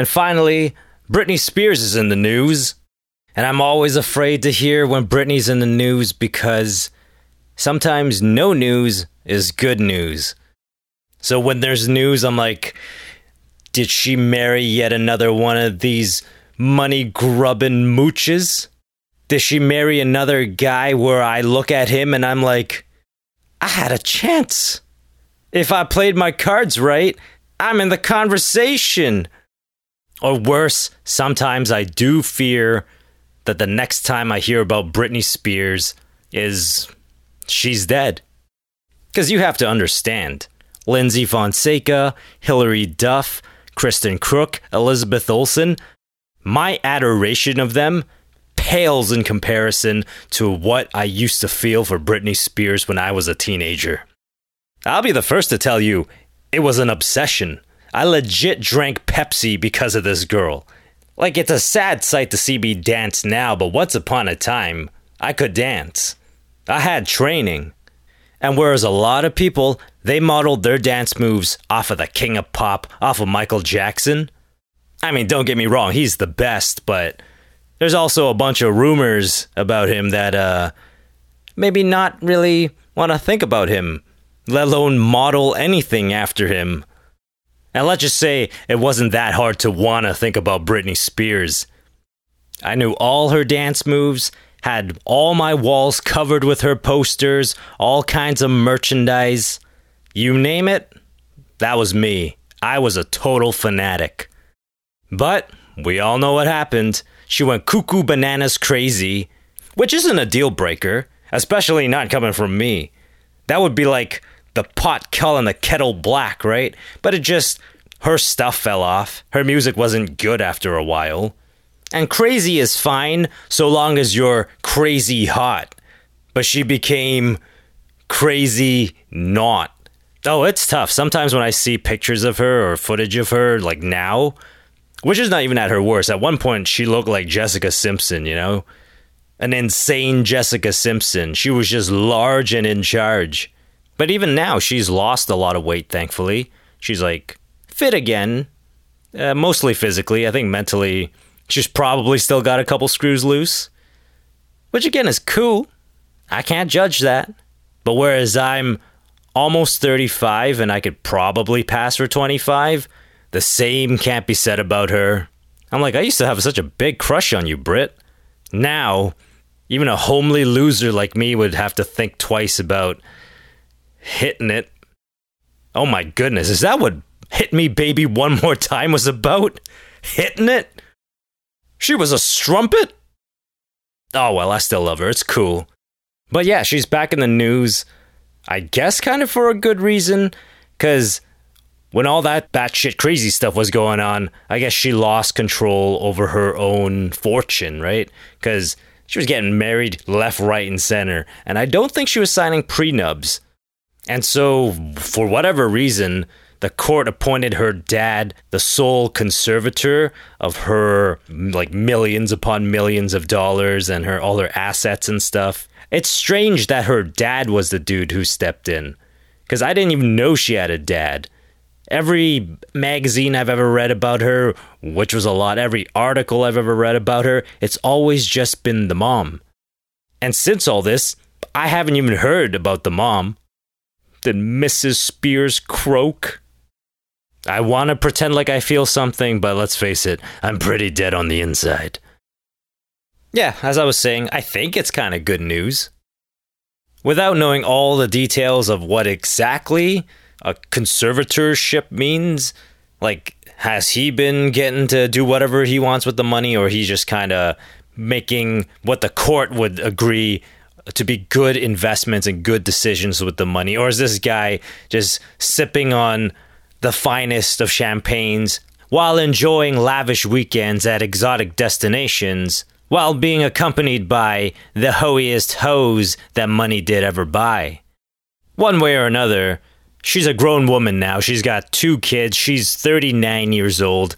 And finally, Britney Spears is in the news. And I'm always afraid to hear when Britney's in the news because sometimes no news is good news. So when there's news, I'm like, did she marry yet another one of these money grubbing mooches? Did she marry another guy where I look at him and I'm like, I had a chance. If I played my cards right, I'm in the conversation. Or worse, sometimes I do fear that the next time I hear about Britney Spears is she's dead. Because you have to understand Lyndsy Fonseca, Hilary Duff, Kristin Kreuk, Elizabeth Olsen, my adoration of them pales in comparison to what I used to feel for Britney Spears when I was a teenager. I'll be the first to tell you, it was an obsession. I legit drank Pepsi because of this girl. Like, it's a sad sight to see me dance now, but once upon a time, I could dance. I had training. And whereas a lot of people, they modeled their dance moves off of the king of pop, off of Michael Jackson. I mean, don't get me wrong, he's the best, but there's also a bunch of rumors about him that, uh, maybe not really want to think about him, let alone model anything after him. And let's just say it wasn't that hard to want to think about Britney Spears. I knew all her dance moves, had all my walls covered with her posters, all kinds of merchandise. You name it, that was me. I was a total fanatic. But we all know what happened. She went cuckoo bananas crazy, which isn't a deal breaker, especially not coming from me. That would be like the pot calling the kettle black, right? But it just, her stuff fell off. Her music wasn't good after a while. And crazy is fine so long as you're crazy hot. But she became crazy not. Oh, it's tough. Sometimes when I see pictures of her or footage of her, like now, which is not even at her worst. At one point, she looked like Jessica Simpson, you know? An insane Jessica Simpson. She was just large and in charge. But even now, she's lost a lot of weight, thankfully. She's like fit again, uh, mostly physically. I think mentally, she's probably still got a couple screws loose, which again is cool. I can't judge that. But whereas I'm almost 35 and I could probably pass for 25, the same can't be said about her. I'm like, I used to have such a big crush on you, Brit. Now, even a homely loser like me would have to think twice about hitting it. Oh my goodness, is that what Hit Me Baby One More Time was about? Hitting it? She was a strumpet? Oh well, I still love her. It's cool. But yeah, she's back in the news. I guess kind of for a good reason, because when all that batshit crazy stuff was going on, I guess she lost control over her own fortune, right? Because she was getting married left, right, and center. And I don't think she was signing prenups. And so, for whatever reason, the court appointed her dad the sole conservator of her like millions upon millions of dollars and her all her assets and stuff. It's strange that her dad was the dude who stepped in cuz I didn't even know she had a dad. Every magazine I've ever read about her, which was a lot, every article I've ever read about her, it's always just been the mom. And since all this, I haven't even heard about the mom. Did Mrs. Spears croak? I want to pretend like I feel something, but let's face it, I'm pretty dead on the inside. Yeah, as I was saying, I think it's kind of good news. Without knowing all the details of what exactly a conservatorship means, like, has he been getting to do whatever he wants with the money, or he's just kind of making what the court would agree to be good investments and good decisions with the money? Or is this guy just sipping on the finest of champagnes while enjoying lavish weekends at exotic destinations while being accompanied by the hoiest hoes that money did ever buy? One way or another, she's a grown woman now. She's got two kids. She's 39 years old,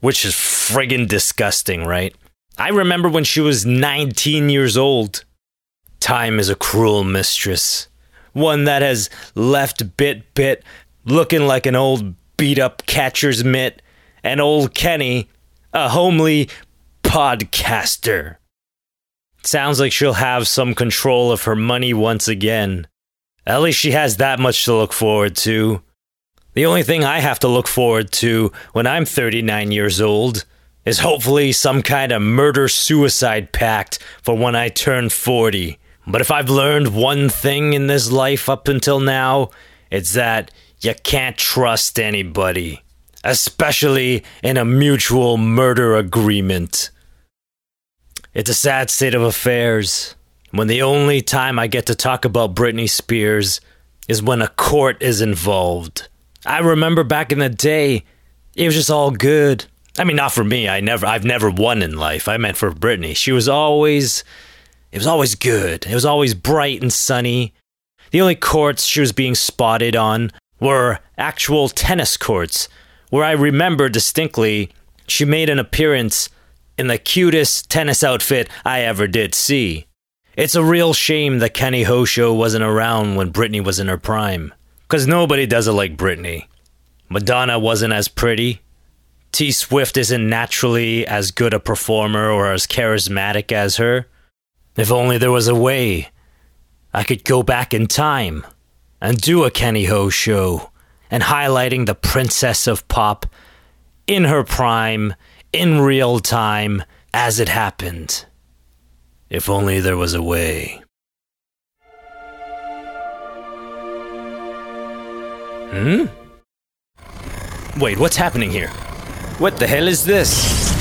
which is friggin' disgusting, right? I remember when she was 19 years old. Time is a cruel mistress, one that has left Brit Brit looking like an old beat up catcher's mitt and old Kenny, a homely podcaster. Sounds like she'll have some control of her money once again. At least she has that much to look forward to. The only thing I have to look forward to when I'm 39 years old is hopefully some kind of murder suicide pact for when I turn 40. But if I've learned one thing in this life up until now, it's that you can't trust anybody, especially in a mutual murder agreement. It's a sad state of affairs when the only time I get to talk about Britney Spears is when a court is involved. I remember back in the day, it was just all good. I mean, not for me. I never, I've never won in life. I meant for Britney. She was always, it was always good. It was always bright and sunny. The only courts she was being spotted on were actual tennis courts, where I remember distinctly she made an appearance in the cutest tennis outfit I ever did see. It's a real shame that Kenny Ho Show wasn't around when Britney was in her prime. Because nobody does it like Britney. Madonna wasn't as pretty. T Swift isn't naturally as good a performer or as charismatic as her. If only there was a way I could go back in time and do a Kenny Ho show and highlighting the princess of pop in her prime in real time as it happened. If only there was a way. Hmm? Wait, what's happening here? What the hell is this?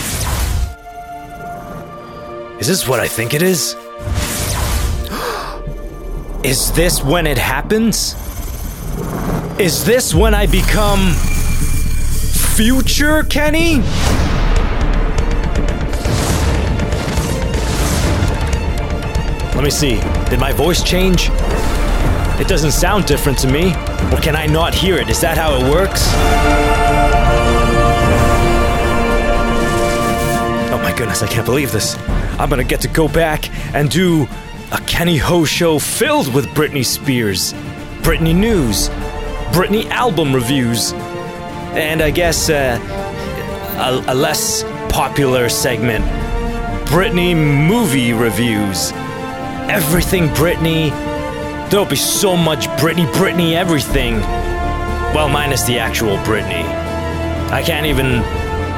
Is this what I think it is? Is this when it happens? Is this when I become future Kenny? Let me see. Did my voice change? It doesn't sound different to me. Or can I not hear it? Is that how it works? Oh my goodness, I can't believe this. I'm gonna get to go back and do a Kenny Ho show filled with Britney Spears, Britney news, Britney album reviews, and I guess uh, a, a less popular segment, Britney movie reviews everything Britney. There'll be so much Britney, Britney, everything. Well, minus the actual Britney. I can't even,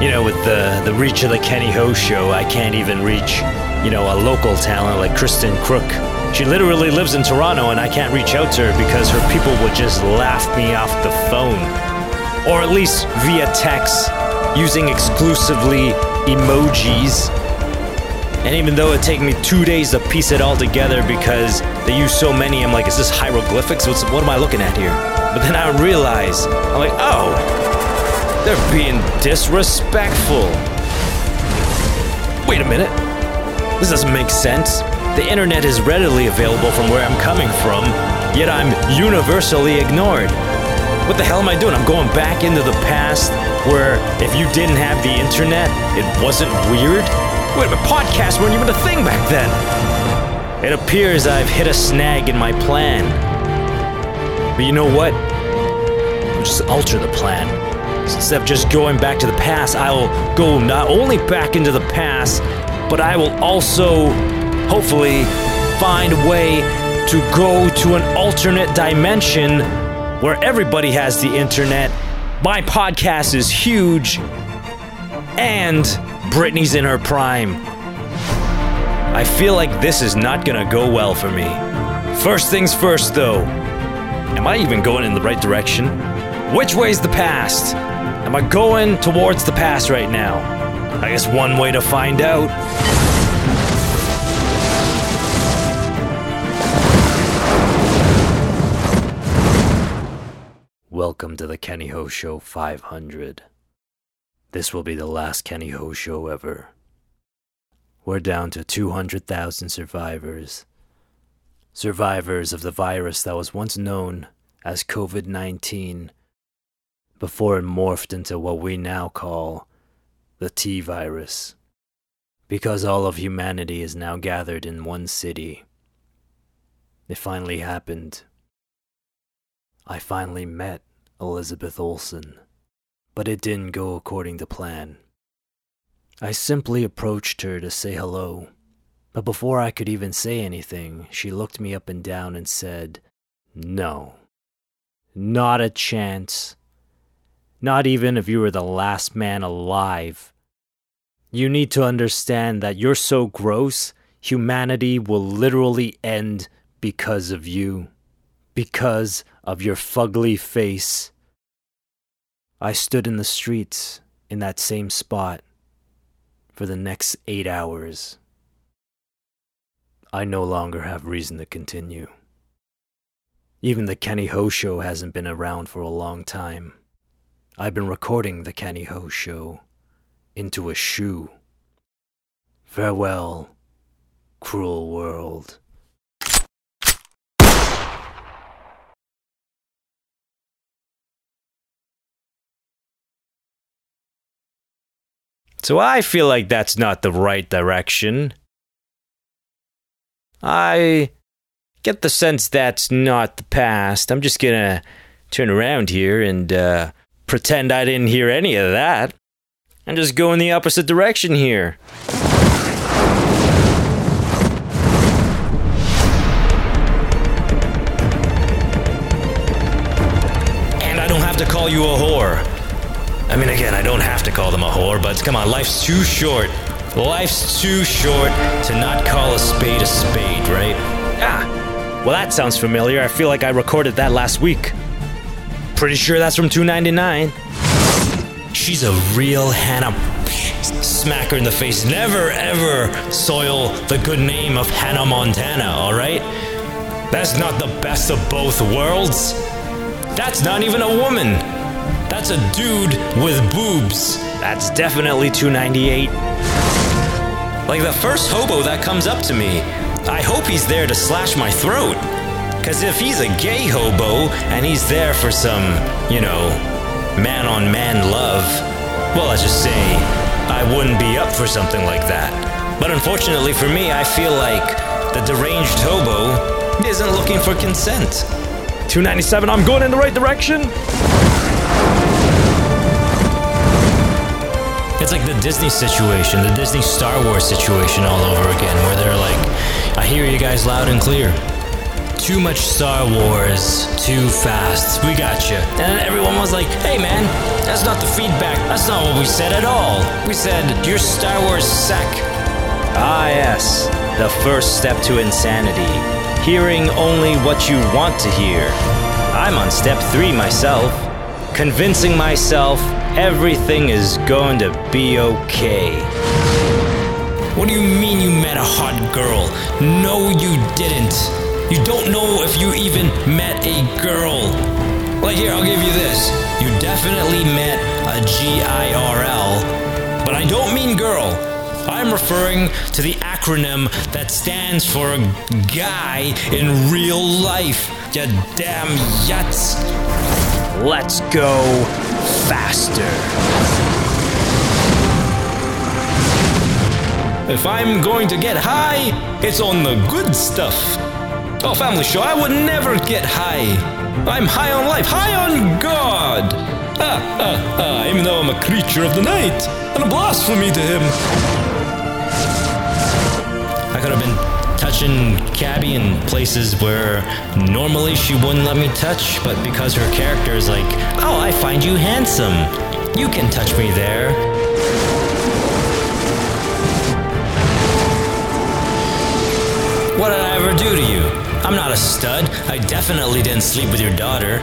you know, with the, the reach of the Kenny Ho show, I can't even reach, you know, a local talent like Kristin Kreuk. She literally lives in Toronto and I can't reach out to her because her people would just laugh me off the phone. Or at least via text, using exclusively emojis and even though it take me two days to piece it all together because they use so many, I'm like, is this hieroglyphics? What's, what am I looking at here? But then I realize, I'm like, oh, they're being disrespectful. Wait a minute. This doesn't make sense. The internet is readily available from where I'm coming from, yet I'm universally ignored. What the hell am I doing? I'm going back into the past where if you didn't have the internet, it wasn't weird? Wait, but podcasts weren't even a thing back then. It appears I've hit a snag in my plan. But you know what? I'll just alter the plan. Instead of just going back to the past, I will go not only back into the past, but I will also, hopefully, find a way to go to an alternate dimension where everybody has the internet. My podcast is huge, and Britney's in her prime. I feel like this is not gonna go well for me. First things first, though. Am I even going in the right direction? Which way's the past? Am I going towards the past right now? I guess one way to find out. Welcome to the Kenny Ho Show 500. This will be the last Kenny Ho show ever. We're down to 200,000 survivors. Survivors of the virus that was once known as COVID 19 before it morphed into what we now call the T virus. Because all of humanity is now gathered in one city. It finally happened. I finally met Elizabeth Olsen. but it didn't go according to plan. I simply approached her to say hello, but before I could even say anything, she looked me up and down and said, No, not a chance. Not even if you were the last man alive. You need to understand that you're so gross, humanity will literally end because of you, because of your fugly face. I stood in the streets in that same spot for the next eight hours. I no longer have reason to continue. Even the Kenny Ho show hasn't been around for a long time. I've been recording the Kenny Ho show into a shoe. Farewell, cruel world. So I feel like that's not the right direction. I get the sense that's not the past. I'm just gonna turn around here and uh, pretend I didn't hear any of that. And just go in the opposite direction here. And I don't have to call you a whore. I mean, again, I don't have to call them a whore, but come on, life's too short. Life's too short to not call a spade a spade, right? Ah, well, that sounds familiar. I feel like I recorded that last week. Pretty sure that's from 299. She's a real Hannah. Smack her in the face. Never ever soil the good name of Hannah Montana, alright? That's not the best of both worlds. That's not even a woman. That's a dude with boobs. That's definitely 298. Like the first hobo that comes up to me, I hope he's there to slash my throat. Cause if he's a gay hobo and he's there for some, you know, man on man love, well, let's just say I wouldn't be up for something like that. But unfortunately for me, I feel like the deranged hobo isn't looking for consent. 297, I'm going in the right direction. It's like the Disney situation, the Disney Star Wars situation all over again, where they're like, I hear you guys loud and clear. Too much Star Wars, too fast, we got you. And everyone was like, hey man, that's not the feedback, that's not what we said at all. We said, your Star Wars suck. Ah, yes, the first step to insanity. Hearing only what you want to hear. I'm on step three myself. Convincing myself everything is going to be okay. What do you mean you met a hot girl? No, you didn't. You don't know if you even met a girl. Like, here, I'll give you this. You definitely met a GIRL, but I don't mean girl. I'm referring to the acronym that stands for a guy in real life. You damn yuts. Let's go faster. If I'm going to get high, it's on the good stuff. Oh, family show, I would never get high. I'm high on life, high on God. Ah, ah, ah, even though I'm a creature of the night and a blasphemy to him. I could have been touching Cabby in places where normally she wouldn't let me touch, but because her character is like, oh, I find you handsome. You can touch me there. What did I ever do to you? I'm not a stud. I definitely didn't sleep with your daughter.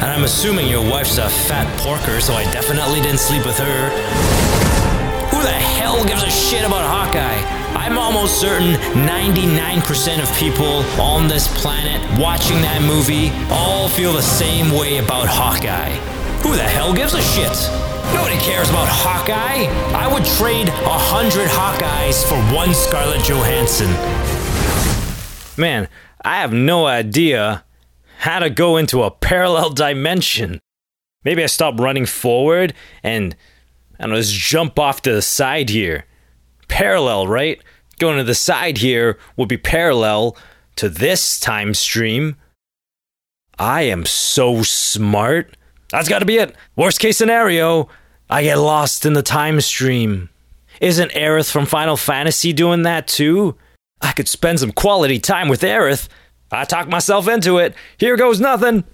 And I'm assuming your wife's a fat porker, so I definitely didn't sleep with her. Who the hell gives a shit about Hawkeye? I'm almost certain 99% of people on this planet watching that movie all feel the same way about Hawkeye. Who the hell gives a shit? Nobody cares about Hawkeye. I would trade a hundred Hawkeyes for one Scarlett Johansson. Man, I have no idea how to go into a parallel dimension. Maybe I stop running forward and I don't know, just jump off to the side here. Parallel, right? Going to the side here would be parallel to this time stream. I am so smart. That's gotta be it. Worst case scenario, I get lost in the time stream. Isn't Aerith from Final Fantasy doing that too? I could spend some quality time with Aerith. I talked myself into it. Here goes nothing.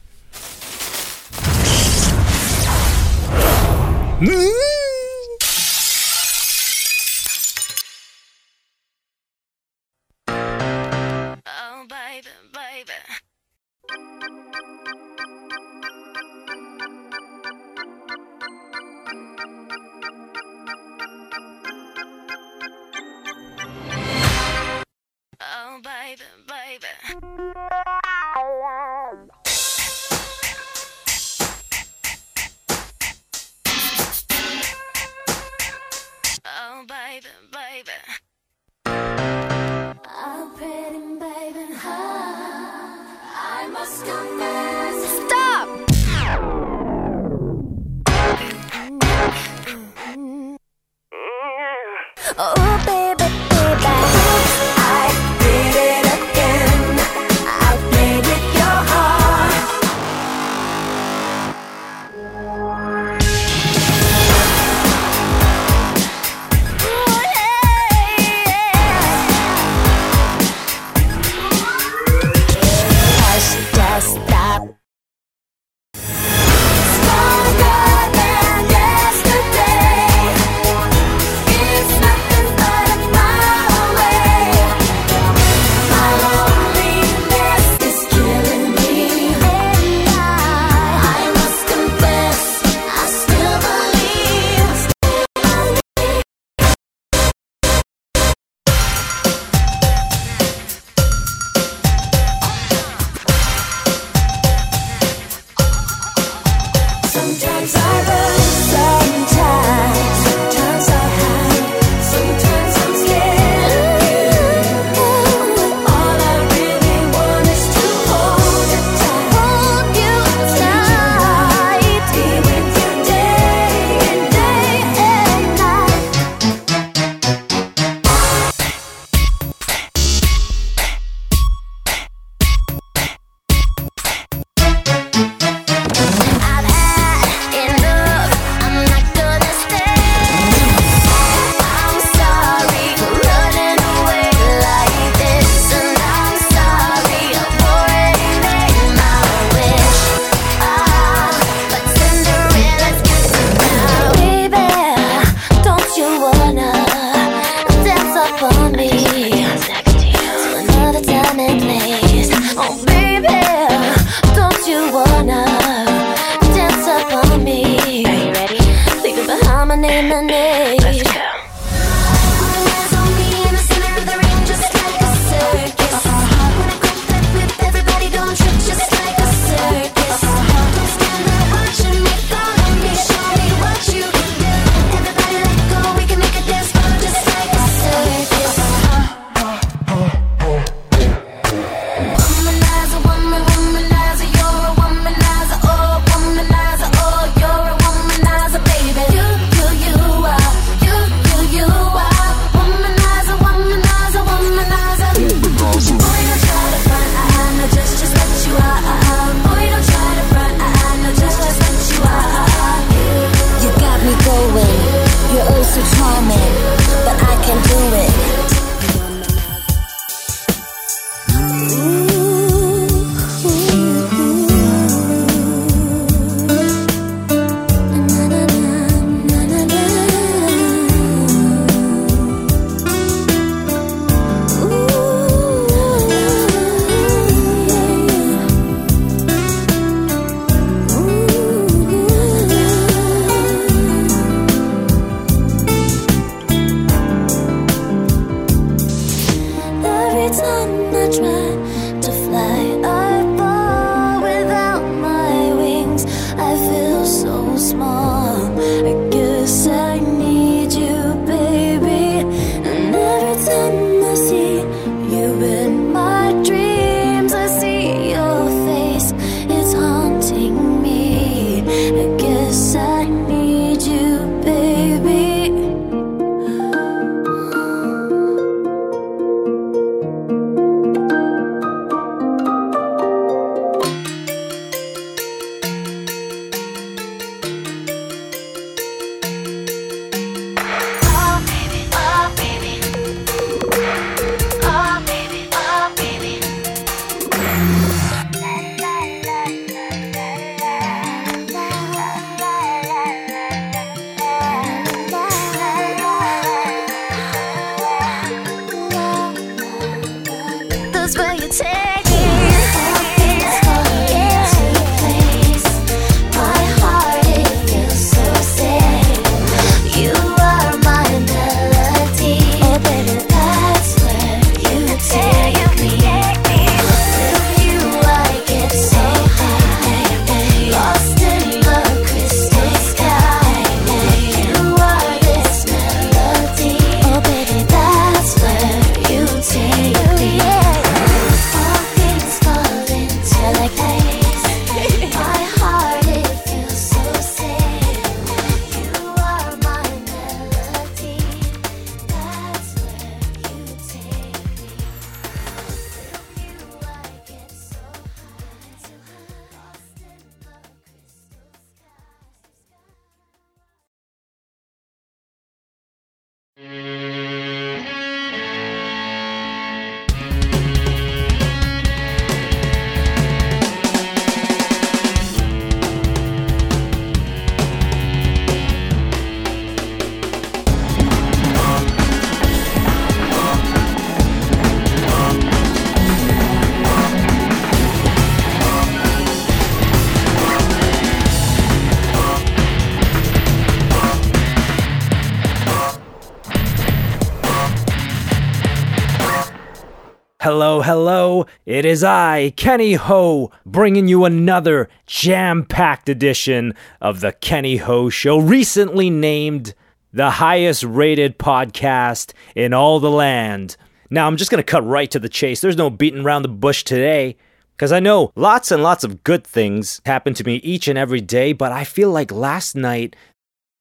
Hello. It is I, Kenny Ho, bringing you another jam packed edition of The Kenny Ho Show, recently named the highest rated podcast in all the land. Now, I'm just going to cut right to the chase. There's no beating around the bush today. Because I know lots and lots of good things happen to me each and every day, but I feel like last night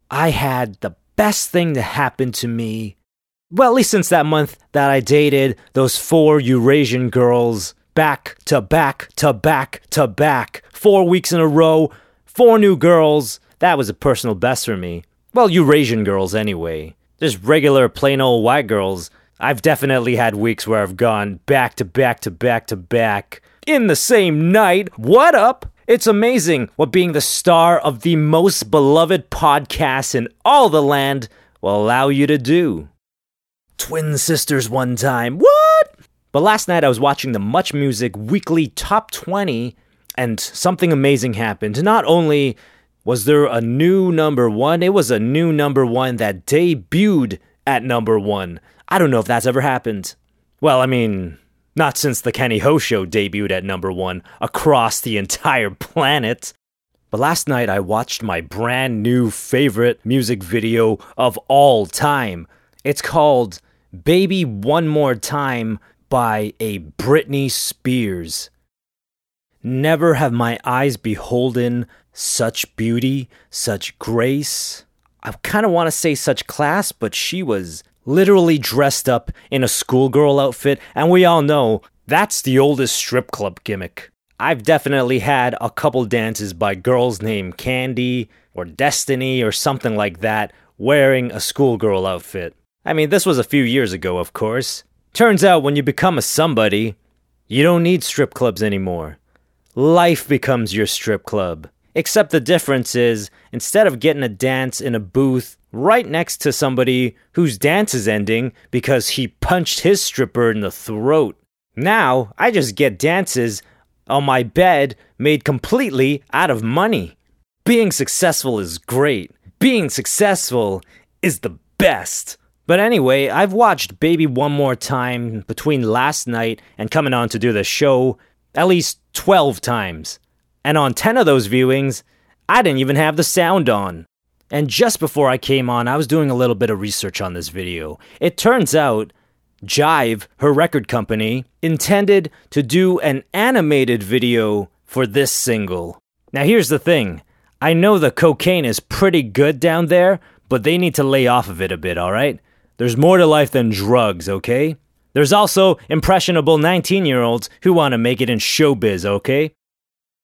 I had the best thing to happen to me. Well, at least since that month that I dated those four Eurasian girls back to back to back to back, four weeks in a row, four new girls. That was a personal best for me. Well, Eurasian girls anyway. Just regular plain old white girls. I've definitely had weeks where I've gone back to back to back to back in the same night. What up? It's amazing what being the star of the most beloved podcast in all the land will allow you to do. Twin sisters one time. What? But last night I was watching the Much Music Weekly Top 20 and something amazing happened. Not only was there a new number one, it was a new number one that debuted at number one. I don't know if that's ever happened. Well, I mean, not since the Kenny Ho Show debuted at number one across the entire planet. But last night I watched my brand new favorite music video of all time. It's called Baby One More Time by a Britney Spears. Never have my eyes beholden such beauty, such grace. I kind of want to say such class, but she was literally dressed up in a schoolgirl outfit, and we all know that's the oldest strip club gimmick. I've definitely had a couple dances by girls named Candy or Destiny or something like that wearing a schoolgirl outfit. I mean, this was a few years ago, of course. Turns out when you become a somebody, you don't need strip clubs anymore. Life becomes your strip club. Except the difference is, instead of getting a dance in a booth right next to somebody whose dance is ending because he punched his stripper in the throat, now I just get dances on my bed made completely out of money. Being successful is great. Being successful is the best. But anyway, I've watched Baby One More Time between last night and coming on to do the show at least 12 times. And on 10 of those viewings, I didn't even have the sound on. And just before I came on, I was doing a little bit of research on this video. It turns out Jive, her record company, intended to do an animated video for this single. Now, here's the thing I know the cocaine is pretty good down there, but they need to lay off of it a bit, alright? There's more to life than drugs, okay? There's also impressionable 19 year olds who want to make it in showbiz, okay?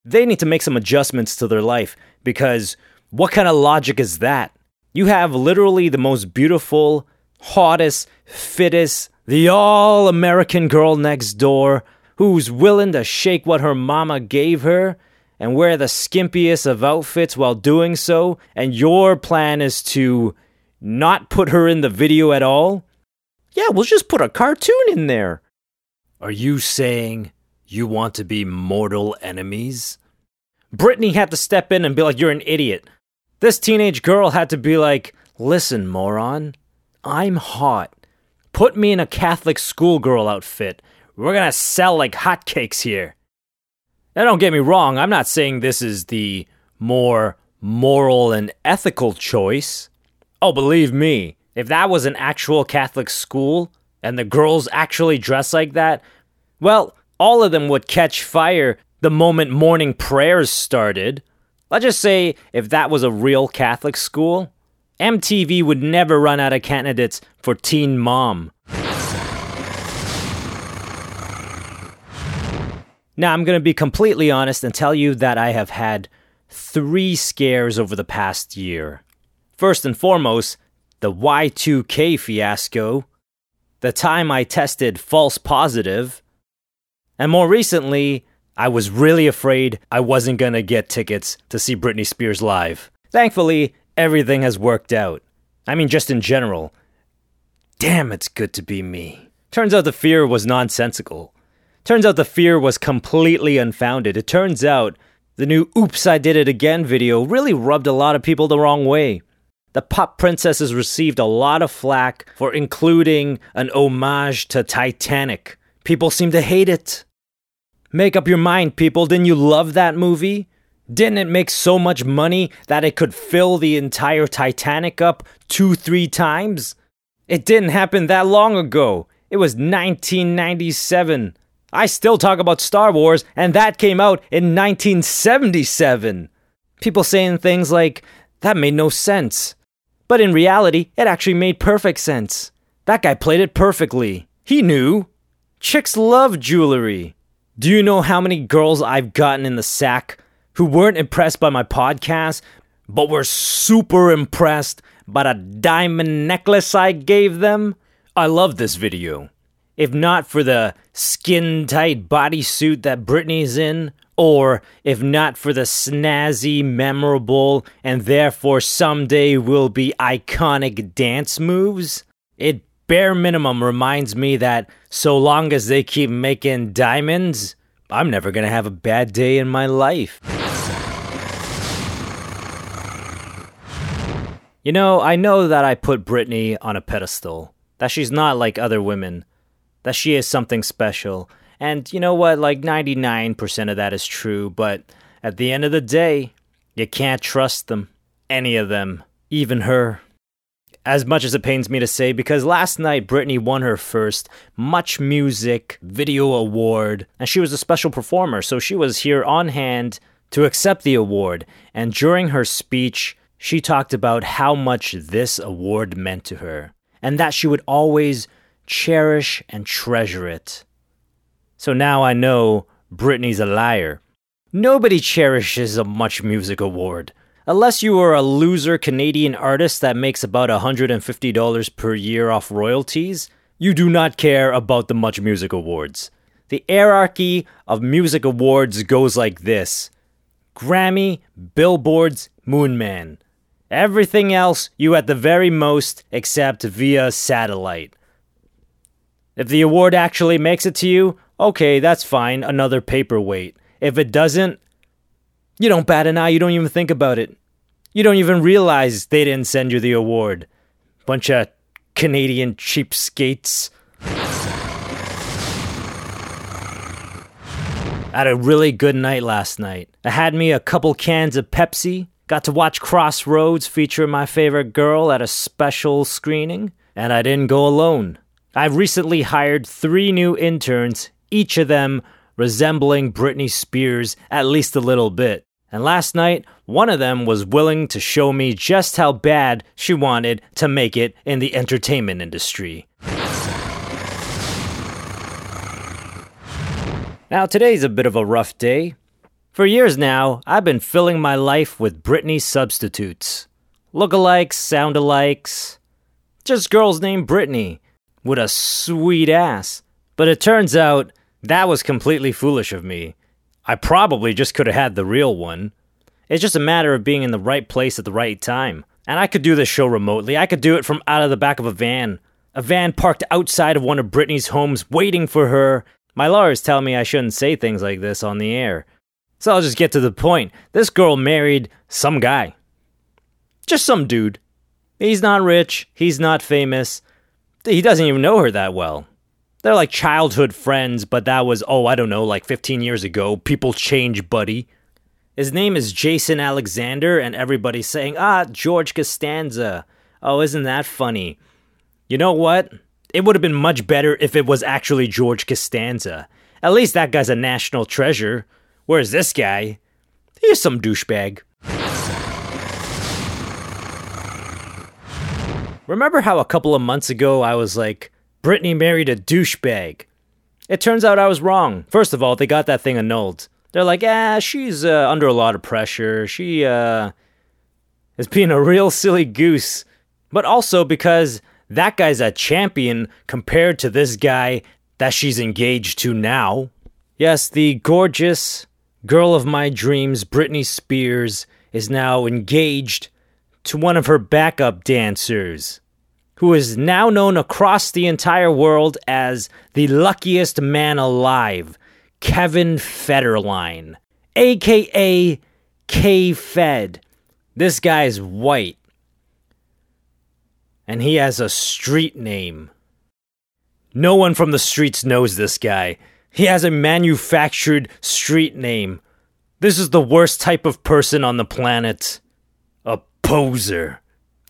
They need to make some adjustments to their life because what kind of logic is that? You have literally the most beautiful, hottest, fittest, the all American girl next door who's willing to shake what her mama gave her and wear the skimpiest of outfits while doing so, and your plan is to not put her in the video at all? Yeah, we'll just put a cartoon in there. Are you saying you want to be mortal enemies? Britney had to step in and be like, You're an idiot. This teenage girl had to be like, Listen, moron, I'm hot. Put me in a Catholic schoolgirl outfit. We're gonna sell like hotcakes here. Now, don't get me wrong, I'm not saying this is the more moral and ethical choice. Oh, believe me, if that was an actual Catholic school and the girls actually dress like that, well, all of them would catch fire the moment morning prayers started. Let's just say if that was a real Catholic school, MTV would never run out of candidates for Teen Mom. Now, I'm going to be completely honest and tell you that I have had three scares over the past year. First and foremost, the Y2K fiasco, the time I tested false positive, and more recently, I was really afraid I wasn't to get tickets to see Britney Spears live. Thankfully, everything has worked out. I mean, just in general. Damn, it's good to be me. Turns out the fear was nonsensical. Turns out the fear was completely unfounded. It turns out the new Oops, I Did It Again video really rubbed a lot of people the wrong way. The pop princesses received a lot of flack for including an homage to Titanic. People seem to hate it. Make up your mind, people. Didn't you love that movie? Didn't it make so much money that it could fill the entire Titanic up two, three times? It didn't happen that long ago. It was 1997. I still talk about Star Wars, and that came out in 1977. People saying things like, that made no sense. But in reality, it actually made perfect sense. That guy played it perfectly. He knew. Chicks love jewelry. Do you know how many girls I've gotten in the sack who weren't impressed by my podcast, but were super impressed by the diamond necklace I gave them? I love this video. If not for the skin tight bodysuit that Britney's in, or if not for the snazzy, memorable, and therefore someday will be iconic dance moves, it bare minimum reminds me that so long as they keep making diamonds, I'm never gonna have a bad day in my life. You know, I know that I put Britney on a pedestal, that she's not like other women, that she is something special. And you know what? Like 99% of that is true, but at the end of the day, you can't trust them. Any of them. Even her. As much as it pains me to say, because last night Britney won her first Much Music Video Award, and she was a special performer, so she was here on hand to accept the award. And during her speech, she talked about how much this award meant to her, and that she would always cherish and treasure it. So now I know Britney's a liar. Nobody cherishes a Much Music Award. Unless you are a loser Canadian artist that makes about $150 per year off royalties, you do not care about the Much Music Awards. The hierarchy of music awards goes like this Grammy, Billboards, Moonman. Everything else you at the very most accept via satellite. If the award actually makes it to you, okay, that's fine, another paperweight. If it doesn't, you don't bat an eye, you don't even think about it. You don't even realize they didn't send you the award. Bunch of Canadian cheapskates. Had a really good night last night. I had me a couple cans of Pepsi, got to watch Crossroads feature my favorite girl at a special screening, and I didn't go alone. I've recently hired three new interns, each of them resembling Britney Spears at least a little bit. And last night, one of them was willing to show me just how bad she wanted to make it in the entertainment industry. Now, today's a bit of a rough day. For years now, I've been filling my life with Britney substitutes. Lookalikes, soundalikes, just girls named Britney with a sweet ass. But it turns out that was completely foolish of me. I probably just could have had the real one. It's just a matter of being in the right place at the right time. And I could do this show remotely. I could do it from out of the back of a van. A van parked outside of one of Britney's homes waiting for her. My lawyers tell me I shouldn't say things like this on the air. So I'll just get to the point. This girl married some guy. Just some dude. He's not rich, he's not famous. He doesn't even know her that well. They're like childhood friends, but that was, oh, I don't know, like 15 years ago. People change, buddy. His name is Jason Alexander, and everybody's saying, ah, George Costanza. Oh, isn't that funny? You know what? It would have been much better if it was actually George Costanza. At least that guy's a national treasure. Whereas this guy, he's some douchebag. Remember how a couple of months ago I was like, Britney married a douchebag? It turns out I was wrong. First of all, they got that thing annulled. They're like, ah, she's uh, under a lot of pressure. She uh, is being a real silly goose. But also because that guy's a champion compared to this guy that she's engaged to now. Yes, the gorgeous girl of my dreams, Britney Spears, is now engaged to one of her backup dancers, who is now known across the entire world as the luckiest man alive, Kevin Federline, aka K Fed. This guy's white. And he has a street name No one from the streets knows this guy. He has a manufactured street name. This is the worst type of person on the planet. A poser.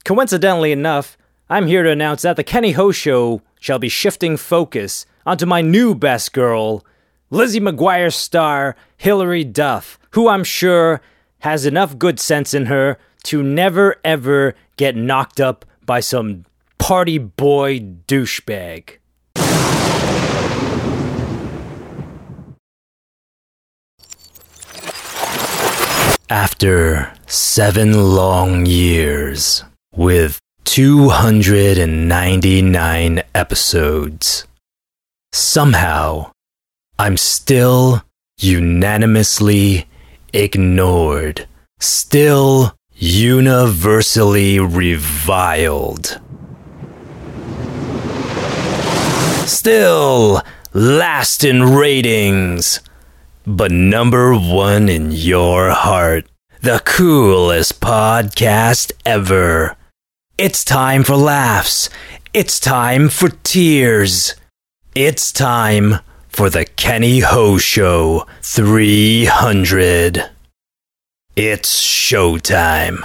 Coincidentally enough, I'm here to announce that the Kenny Ho Show shall be shifting focus onto my new best girl, Lizzie McGuire star Hilary Duff, who I'm sure has enough good sense in her to never ever get knocked up by some party boy douchebag. After seven long years, with 299 episodes, somehow I'm still unanimously ignored, still universally reviled. Still last in ratings, but number one in your heart. The coolest podcast ever. It's time for laughs. It's time for tears. It's time for the Kenny Ho Show 300. It's showtime.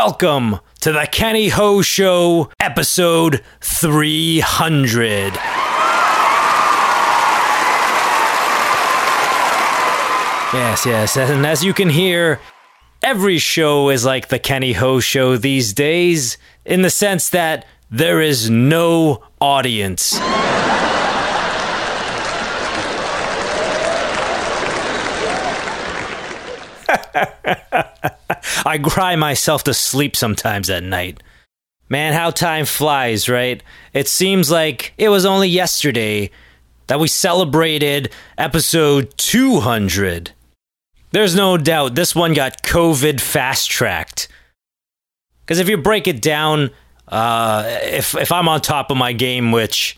Welcome to the Kenny Ho Show, episode 300. Yes, yes, and as you can hear, every show is like the Kenny Ho Show these days, in the sense that there is no audience. I cry myself to sleep sometimes at night. Man, how time flies, right? It seems like it was only yesterday that we celebrated episode 200. There's no doubt this one got COVID fast tracked. Because if you break it down, uh, if, if I'm on top of my game, which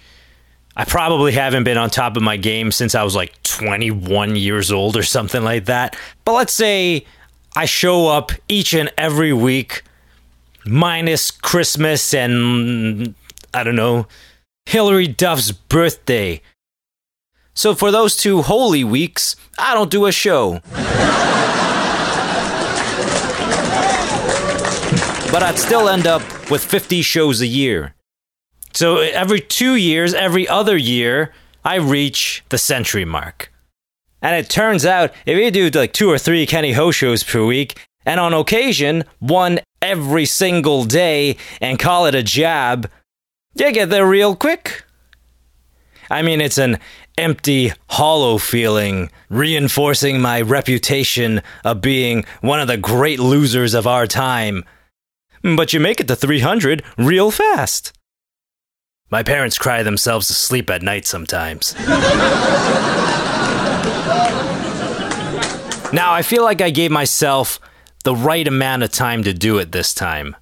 I probably haven't been on top of my game since I was like 21 years old or something like that. But let's say I show up each and every week, minus Christmas and I don't know, Hilary Duff's birthday. So for those two holy weeks, I don't do a show. but I'd still end up with 50 shows a year. So every two years, every other year, I reach the century mark. And it turns out if you do like two or three Kenny Ho shows per week, and on occasion, one every single day, and call it a jab, you get there real quick. I mean, it's an empty, hollow feeling, reinforcing my reputation of being one of the great losers of our time. But you make it to 300 real fast. My parents cry themselves to sleep at night sometimes. now, I feel like I gave myself the right amount of time to do it this time.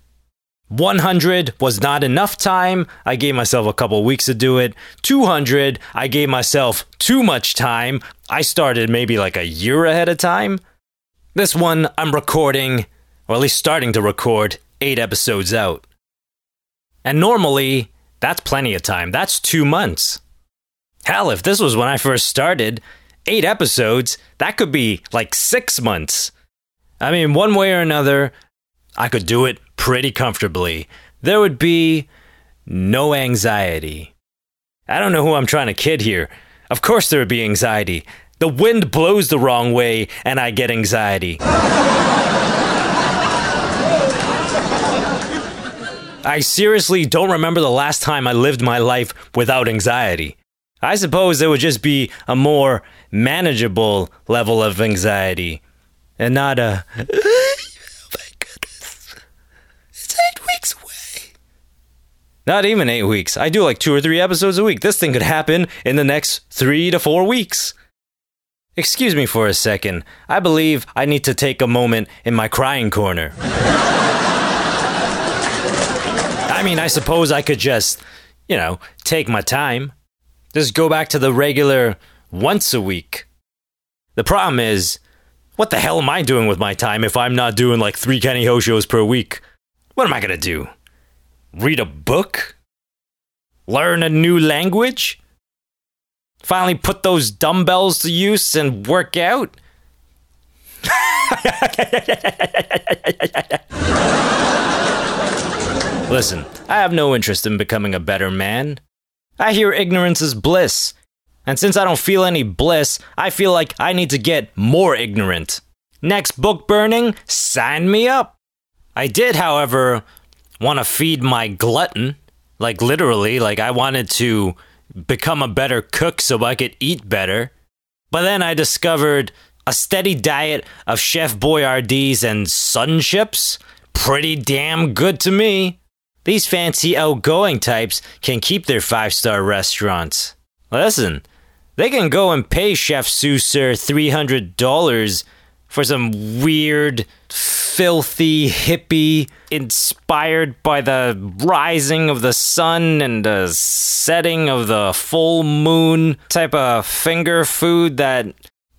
100 was not enough time. I gave myself a couple weeks to do it. 200, I gave myself too much time. I started maybe like a year ahead of time. This one, I'm recording, or at least starting to record, eight episodes out. And normally, that's plenty of time. That's two months. Hell, if this was when I first started, eight episodes, that could be like six months. I mean, one way or another, I could do it pretty comfortably. There would be no anxiety. I don't know who I'm trying to kid here. Of course, there would be anxiety. The wind blows the wrong way, and I get anxiety. I seriously don't remember the last time I lived my life without anxiety. I suppose it would just be a more manageable level of anxiety and not a. oh my goodness. It's eight weeks away. Not even eight weeks. I do like two or three episodes a week. This thing could happen in the next three to four weeks. Excuse me for a second. I believe I need to take a moment in my crying corner. I mean, I suppose I could just, you know, take my time. Just go back to the regular once a week. The problem is, what the hell am I doing with my time if I'm not doing like three Kenny Ho shows per week? What am I gonna do? Read a book? Learn a new language? Finally put those dumbbells to use and work out? Listen, I have no interest in becoming a better man. I hear ignorance is bliss. And since I don't feel any bliss, I feel like I need to get more ignorant. Next book burning, sign me up. I did, however, want to feed my glutton. Like, literally, like, I wanted to become a better cook so I could eat better. But then I discovered a steady diet of Chef Boyardee's and sun chips. Pretty damn good to me. These fancy outgoing types can keep their five star restaurants. Listen, they can go and pay Chef Susser $300 for some weird, filthy, hippie, inspired by the rising of the sun and the setting of the full moon type of finger food that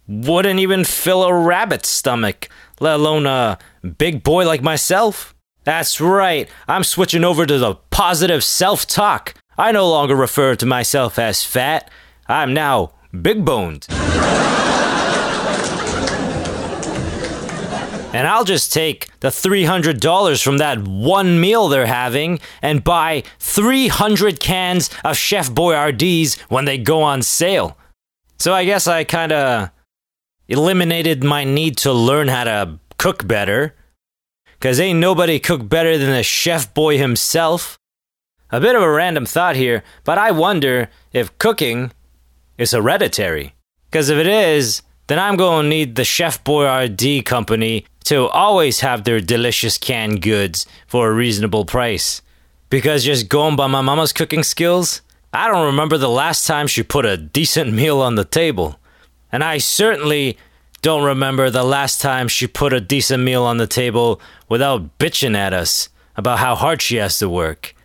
wouldn't even fill a rabbit's stomach, let alone a big boy like myself. That's right, I'm switching over to the positive self talk. I no longer refer to myself as fat, I'm now big boned. And I'll just take the $300 from that one meal they're having and buy 300 cans of Chef Boyardee's when they go on sale. So I guess I kind of eliminated my need to learn how to cook better. Because ain't nobody cook better than the chef boy himself. A bit of a random thought here, but I wonder if cooking is hereditary. Because if it is, then I'm to need the Chef Boyardee company to always have their delicious canned goods for a reasonable price. Because just going by my mama's cooking skills, I don't remember the last time she put a decent meal on the table. And I certainly don't remember the last time she put a decent meal on the table without bitching at us about how hard she has to work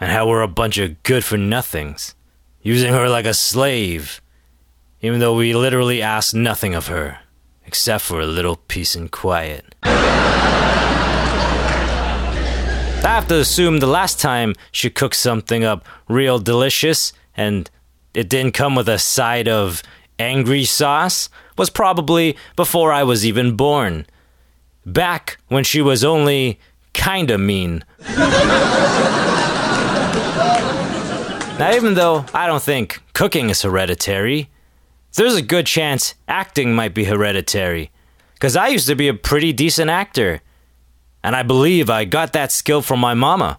and how we're a bunch of good for nothings, using her like a slave, even though we literally ask nothing of her except for a little peace and quiet. I have to assume the last time she cooked something up real delicious and it didn't come with a side of angry sauce was probably before I was even born. Back when she was only kinda mean. now, even though I don't think cooking is hereditary, there's a good chance acting might be hereditary. Because I used to be a pretty decent actor. And I believe I got that skill from my mama,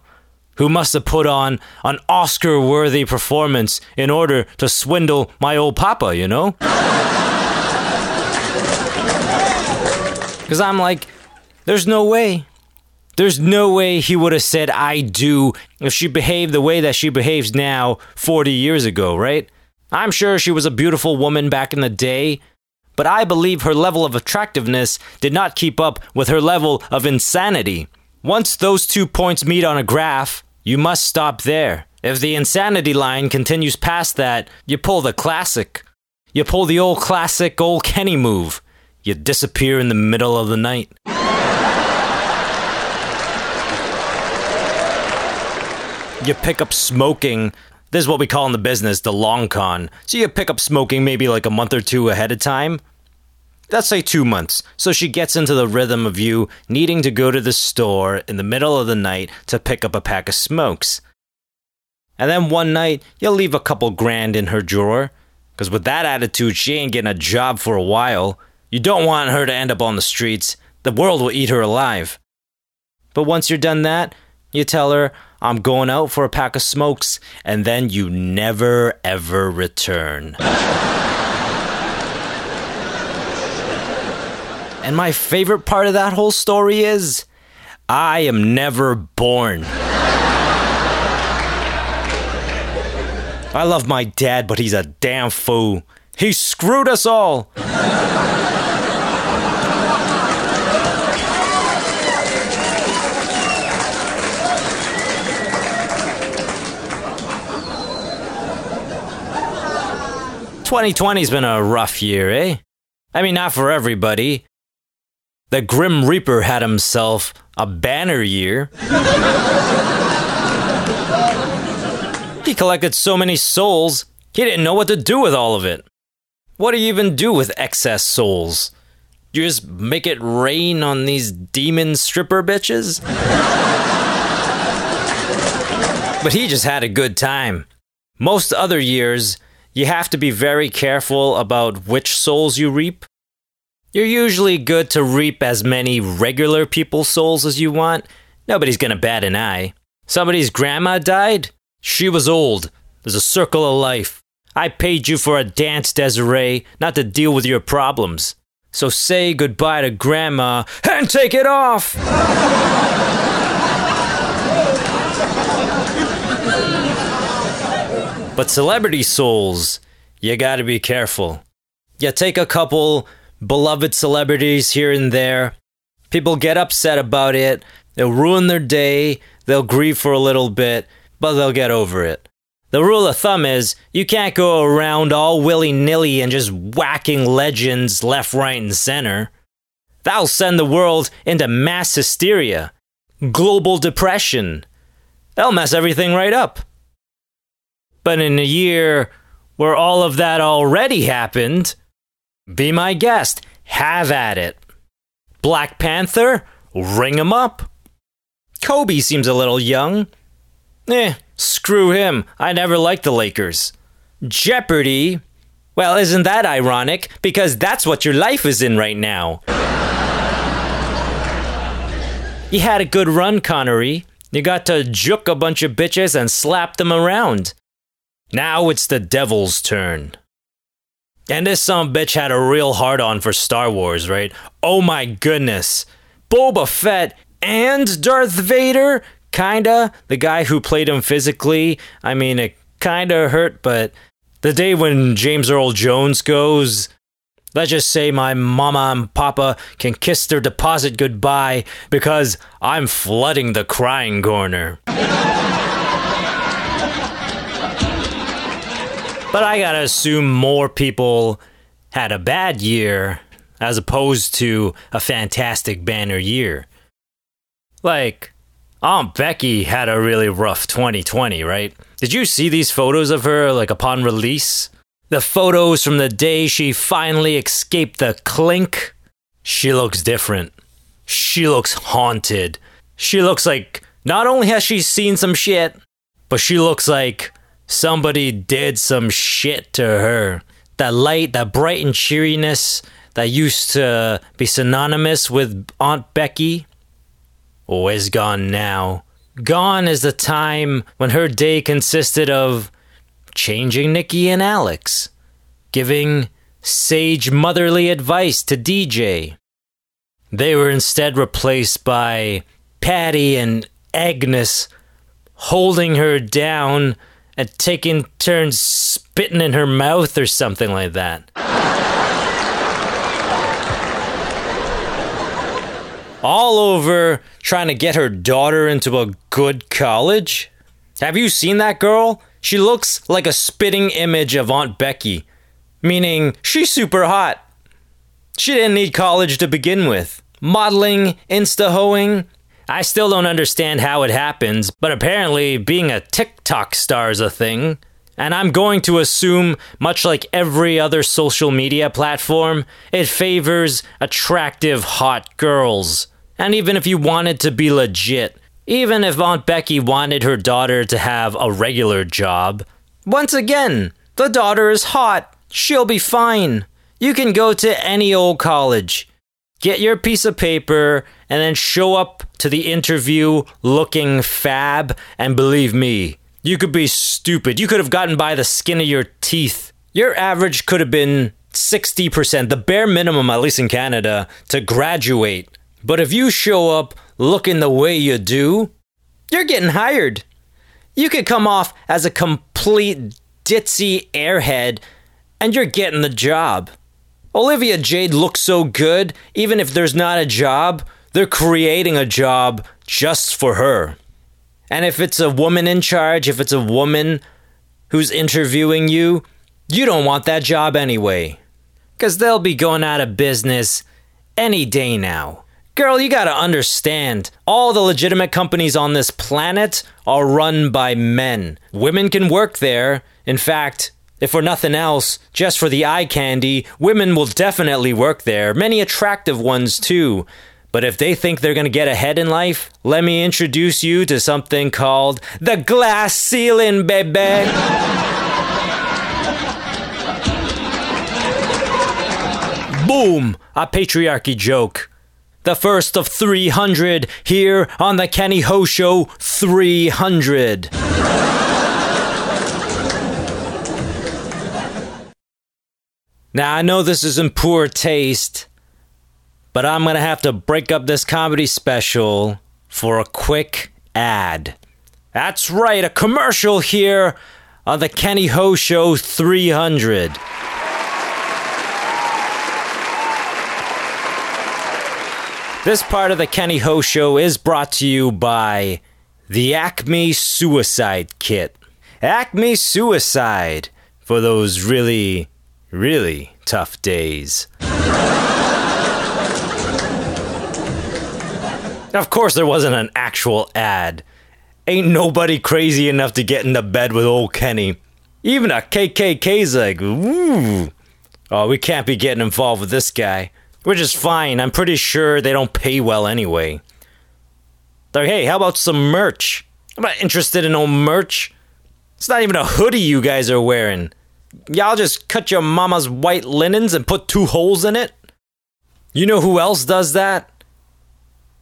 who must have put on an Oscar worthy performance in order to swindle my old papa, you know? Because I'm like, there's no way. There's no way he would have said I do if she behaved the way that she behaves now 40 years ago, right? I'm sure she was a beautiful woman back in the day, but I believe her level of attractiveness did not keep up with her level of insanity. Once those two points meet on a graph, you must stop there. If the insanity line continues past that, you pull the classic. You pull the old classic old Kenny move. You disappear in the middle of the night. You pick up smoking This is what we call in the business the long con. So you pick up smoking maybe like a month or two ahead of time. Let's say two months. So she gets into the rhythm of you needing to go to the store in the middle of the night to pick up a pack of smokes. And then one night, you'll leave a couple grand in her drawer. Because with that attitude, she ain't getting a job for a while. You don't want her to end up on the streets. The world will eat her alive. But once you're done that, you tell her, I'm going out for a pack of smokes, and then you never ever return. And my favorite part of that whole story is I am never born. I love my dad, but he's a damn fool. He screwed us all. Twenty twenty's been a rough year, eh? I mean, not for everybody. The Grim Reaper had himself a banner year. He collected so many souls, he didn't know what to do with all of it. What do you even do with excess souls? You just make it rain on these demon stripper bitches? but he just had a good time. Most other years, you have to be very careful about which souls you reap. You're usually good to reap as many regular people's souls as you want. Nobody's gonna bat an eye. Somebody's grandma died? She was old. There's a circle of life. I paid you for a dance, Desiree, not to deal with your problems. So say goodbye to Grandma and take it off! but celebrity souls, you gotta be careful. You take a couple beloved celebrities here and there, people get upset about it, they'll ruin their day, they'll grieve for a little bit, but they'll get over it. The rule of thumb is you can't go around all willy nilly and just whacking legends left, right, and center. That'll send the world into mass hysteria, global depression. That'll mess everything right up. But in a year where all of that already happened, be my guest, have at it. Black Panther, ring him up. Kobe seems a little young. Eh, screw him. I never liked the Lakers. Jeopardy? Well, isn't that ironic? Because that's what your life is in right now. You had a good run, Connery. You got to juke a bunch of bitches and slap them around. Now it's the devil's turn. And this some bitch had a real hard on for Star Wars, right? Oh my goodness. Boba Fett and Darth Vader? Kinda. The guy who played him physically, I mean, it kinda hurt, but the day when James Earl Jones goes, let's just say my mama and papa can kiss their deposit goodbye because I'm flooding the crying corner. But I gotta assume more people had a bad year as opposed to a fantastic banner year. Like, Aunt Becky had a really rough 2020, right? Did you see these photos of her, like, upon release? The photos from the day she finally escaped the clink? She looks different. She looks haunted. She looks like not only has she seen some shit, but she looks like somebody did some shit to her. That light, that bright and cheeriness that used to be synonymous with Aunt Becky, oh, is gone now. Gone is the time when her day consisted of changing Nikki and Alex, giving sage motherly advice to DJ. They were instead replaced by Patty and Agnes holding her down and taking turns spitting in her mouth or something like that. All over trying to get her daughter into a good college. Have you seen that girl? She looks like a spitting image of Aunt Becky, meaning she's super hot. She didn't need college to begin with. Modeling, insta hoeing, I still don't understand how it happens, but apparently being a TikTok star is a thing. And I'm going to assume, much like every other social media platform, it favors attractive, hot girls. And even if you wanted to be legit, even if Aunt Becky wanted her daughter to have a regular job, once again, the daughter is hot. She'll be fine. You can go to any old college, get your piece of paper, and then show up to the interview looking fab. And believe me, you could be stupid. You could have gotten by the skin of your teeth. Your average could have been 60%, the bare minimum, at least in Canada, to graduate. But if you show up looking the way you do, you're getting hired. You could come off as a complete ditzy airhead and you're getting the job. Olivia Jade looks so good, even if there's not a job, they're creating a job just for her. And if it's a woman in charge, if it's a woman who's interviewing you, you don't want that job anyway. Because they'll be going out of business any day now. Girl, you gotta understand, all the legitimate companies on this planet are run by men. Women can work there. In fact, if for nothing else, just for the eye candy, women will definitely work there. Many attractive ones too. But if they think they're gonna get ahead in life, let me introduce you to something called the glass ceiling, baby. Boom! A patriarchy joke. The first of 300 here on the Kenny Ho Show 300. Now, I know this is in poor taste, but I'm gonna have to break up this comedy special for a quick ad. That's right, a commercial here on the Kenny Ho Show 300. This part of the Kenny Ho Show is brought to you by the Acme Suicide Kit. Acme Suicide for those really, really tough days. of course, there wasn't an actual ad. Ain't nobody crazy enough to get into bed with old Kenny. Even a KKK's like, ooh. Oh, we can't be getting involved with this guy. Which is fine. I'm pretty sure they don't pay well anyway. Like, hey, how about some merch? I'm not interested in no merch. It's not even a hoodie you guys are wearing. Y'all just cut your mama's white linens and put two holes in it? You know who else does that?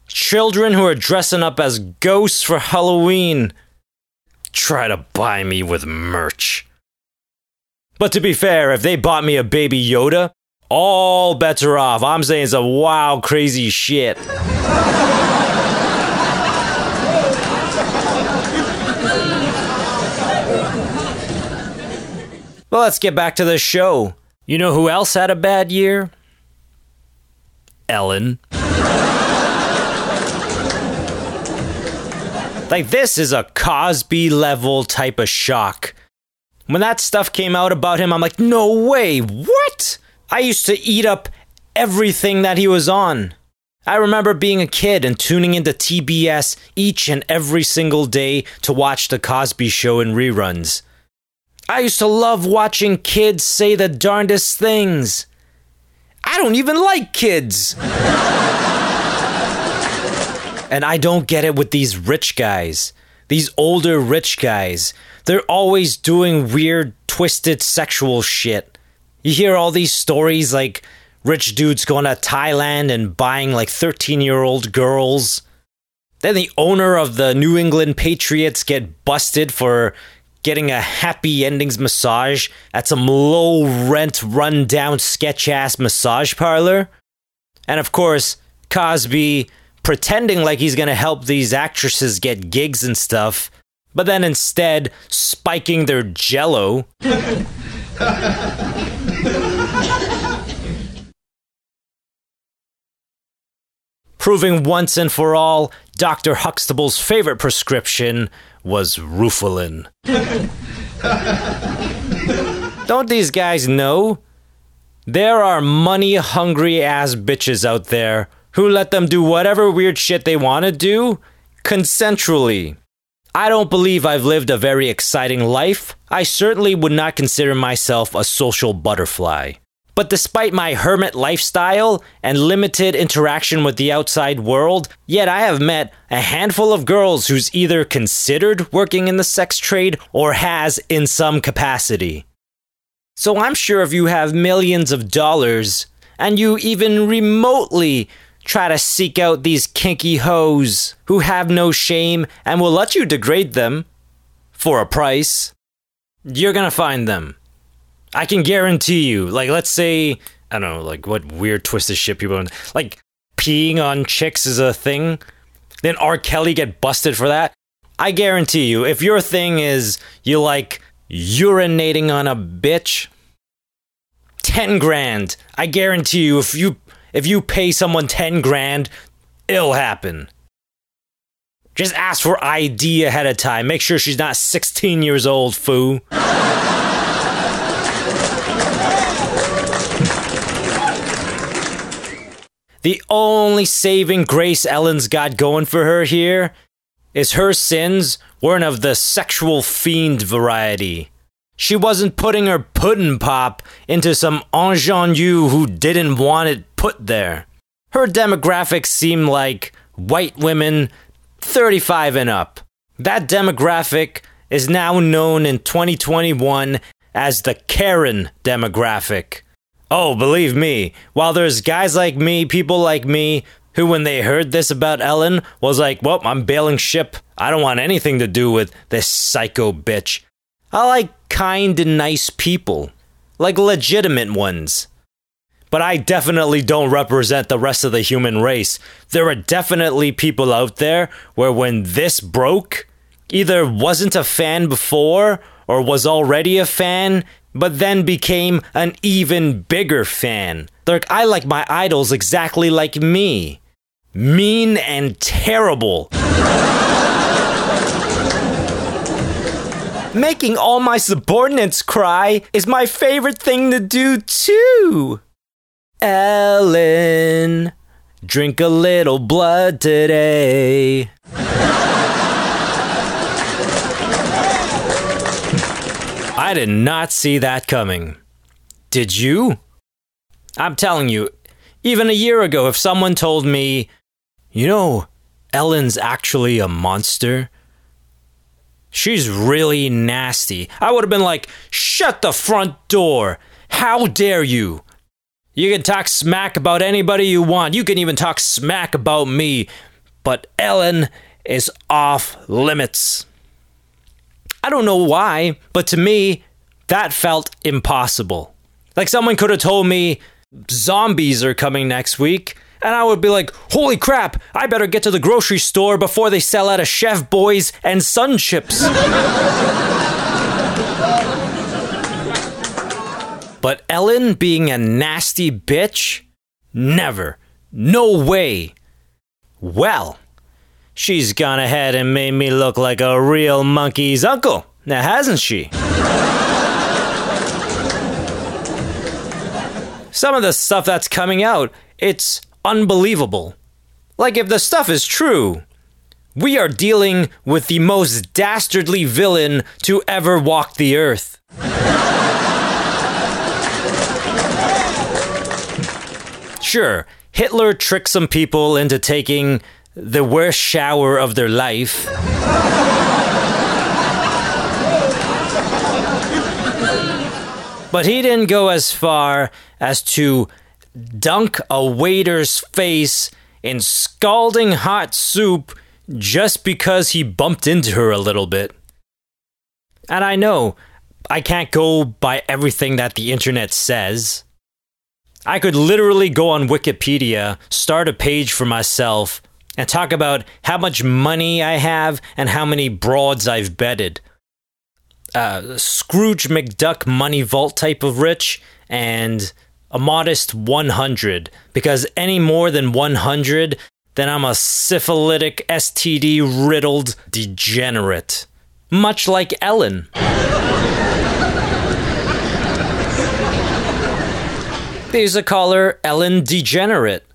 Children who are dressing up as ghosts for Halloween. Try to buy me with merch. But to be fair, if they bought me a baby Yoda, all bets are off. I'm saying some wild, crazy shit. well, let's get back to the show. You know who else had a bad year? Ellen. like, this is a Cosby level type of shock. When that stuff came out about him, I'm like, no way, what? I used to eat up everything that he was on. I remember being a kid and tuning into TBS each and every single day to watch The Cosby Show in reruns. I used to love watching kids say the darndest things. I don't even like kids. and I don't get it with these rich guys. These older rich guys. They're always doing weird, twisted sexual shit. You hear all these stories like rich dudes going to Thailand and buying like 13 year old girls. Then the owner of the New England Patriots get busted for getting a happy endings massage at some low rent, run down, sketch ass massage parlor. And of course, Cosby pretending like he's gonna help these actresses get gigs and stuff, but then instead spiking their jello. Proving once and for all, Dr. Huxtable's favorite prescription was Rufalin. Don't these guys know? There are money hungry ass bitches out there who let them do whatever weird shit they want to do consensually. I don't believe I've lived a very exciting life. I certainly would not consider myself a social butterfly. But despite my hermit lifestyle and limited interaction with the outside world, yet I have met a handful of girls who's either considered working in the sex trade or has in some capacity. So I'm sure if you have millions of dollars and you even remotely try to seek out these kinky hoes who have no shame and will let you degrade them for a price, you're gonna find them. I can guarantee you. Like, let's say, I don't know, like what weird twisted shit people like peeing on chicks is a thing. Then R. Kelly get busted for that. I guarantee you, if your thing is you like urinating on a bitch, ten grand. I guarantee you, if you if you pay someone ten grand, it'll happen. Just ask for ID ahead of time. Make sure she's not 16 years old, foo. The only saving grace Ellen's got going for her here is her sins weren't of the sexual fiend variety. She wasn't putting her puddin' pop into some ingenue who didn't want it put there. Her demographics seem like white women 35 and up. That demographic is now known in 2021 as the Karen demographic. Oh, believe me, while there's guys like me, people like me, who when they heard this about Ellen was like, well, I'm bailing ship. I don't want anything to do with this psycho bitch. I like kind and nice people, like legitimate ones. But I definitely don't represent the rest of the human race. There are definitely people out there where when this broke, either wasn't a fan before or was already a fan, but then became an even bigger fan. Like, I like my idols exactly like me mean and terrible. Making all my subordinates cry is my favorite thing to do, too. Ellen, drink a little blood today. I did not see that coming. Did you? I'm telling you, even a year ago, if someone told me, you know, Ellen's actually a monster, she's really nasty, I would have been like, shut the front door. How dare you? You can talk smack about anybody you want. You can even talk smack about me. But Ellen is off limits. I don't know why, but to me, that felt impossible. Like someone could have told me zombies are coming next week, and I would be like, holy crap, I better get to the grocery store before they sell out of Chef Boys and Sun Chips. but Ellen being a nasty bitch? Never. No way. Well, she's gone ahead and made me look like a real monkey's uncle, now hasn't she? Some of the stuff that's coming out, it's unbelievable. Like, if the stuff is true, we are dealing with the most dastardly villain to ever walk the earth. Sure, Hitler tricked some people into taking the worst shower of their life. But he didn't go as far as to dunk a waiter's face in scalding hot soup just because he bumped into her a little bit. And I know I can't go by everything that the internet says. I could literally go on Wikipedia, start a page for myself, and talk about how much money I have and how many broads I've bedded. Uh, Scrooge McDuck money vault type of rich and a modest 100 because any more than 100 then I'm a syphilitic STD riddled degenerate much like Ellen They a caller Ellen Degenerate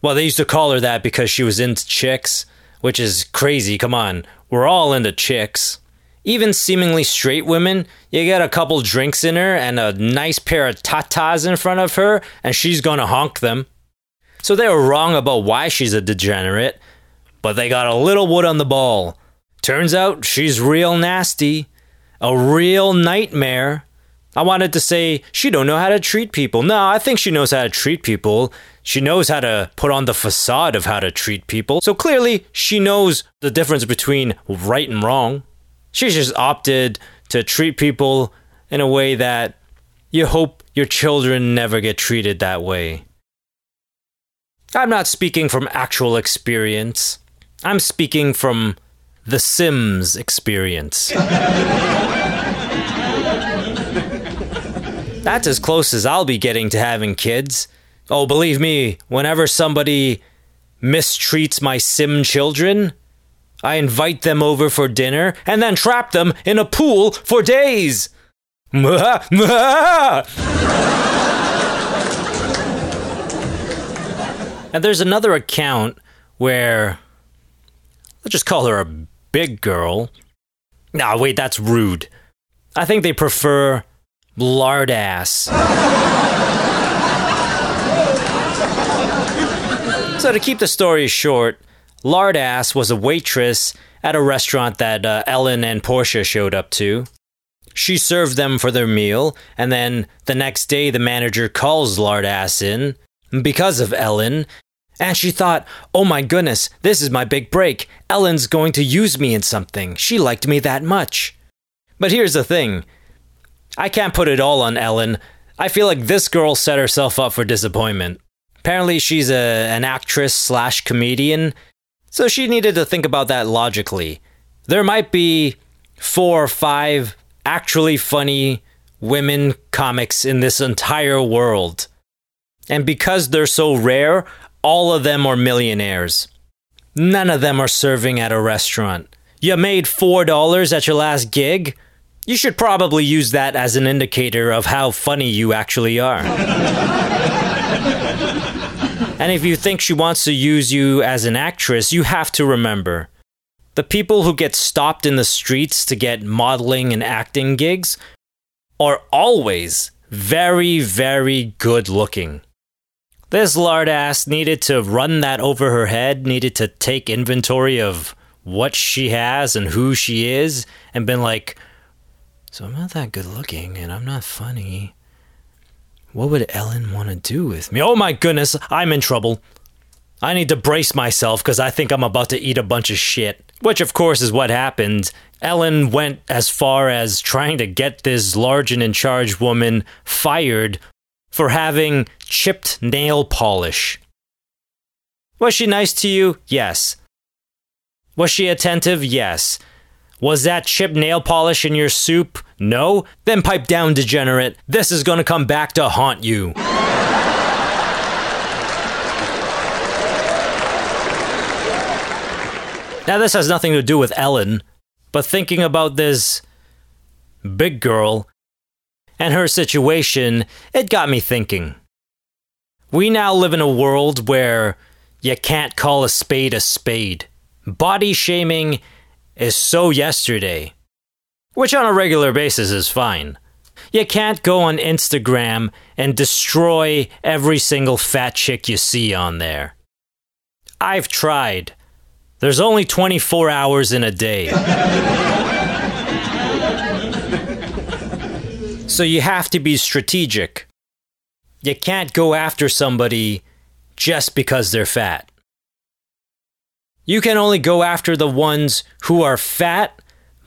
Well, they used to call her that because she was into chicks, which is crazy. Come on, we're all into chicks. Even seemingly straight women, you get a couple drinks in her and a nice pair of tatas in front of her, and she's gonna honk them. So they were wrong about why she's a degenerate, but they got a little wood on the ball. Turns out she's real nasty, a real nightmare. I wanted to say she don't know how to treat people. No, I think she knows how to treat people. She knows how to put on the facade of how to treat people. So clearly, she knows the difference between right and wrong. She's just opted to treat people in a way that you hope your children never get treated that way. I'm not speaking from actual experience. I'm speaking from the Sims experience. That's as close as I'll be getting to having kids. Oh, believe me, whenever somebody mistreats my sim children, I invite them over for dinner and then trap them in a pool for days. And there's another account where let's just call her a big girl. Nah, wait, that's rude. I think they prefer lard ass. so to keep the story short, lard ass was a waitress at a restaurant that uh, Ellen and Portia showed up to. She served them for their meal, and then the next day the manager calls Lardass in because of Ellen. And she thought, oh my goodness, this is my big break. Ellen's going to use me in something. She liked me that much. But here's the thing I can't put it all on Ellen. I feel like this girl set herself up for disappointment. Apparently, she's a, an actress slash comedian, so she needed to think about that logically. There might be four or five actually funny women comics in this entire world. And because they're so rare, all of them are millionaires. None of them are serving at a restaurant. You made $4 at your last gig? You should probably use that as an indicator of how funny you actually are. and if you think she wants to use you as an actress, you have to remember the people who get stopped in the streets to get modeling and acting gigs are always very, very good looking. This lard ass needed to run that over her head, needed to take inventory of what she has and who she is, and been like, so I'm not that good looking and I'm not funny. What would Ellen want to do with me? Oh my goodness, I'm in trouble. I need to brace myself because I think I'm about to eat a bunch of shit. Which, of course, is what happened. Ellen went as far as trying to get this large and in charge woman fired for having chipped nail polish. Was she nice to you? Yes. Was she attentive? Yes. Was that chip nail polish in your soup? No? Then pipe down, degenerate. This is gonna come back to haunt you. now, this has nothing to do with Ellen, but thinking about this big girl and her situation, it got me thinking. We now live in a world where you can't call a spade a spade. Body shaming is so yesterday, which on a regular basis is fine. You can't go on Instagram and destroy every single fat chick you see on there. I've tried. There's only 24 hours in a day. so you have to be strategic. You can't go after somebody just because they're fat. You can only go after the ones who are fat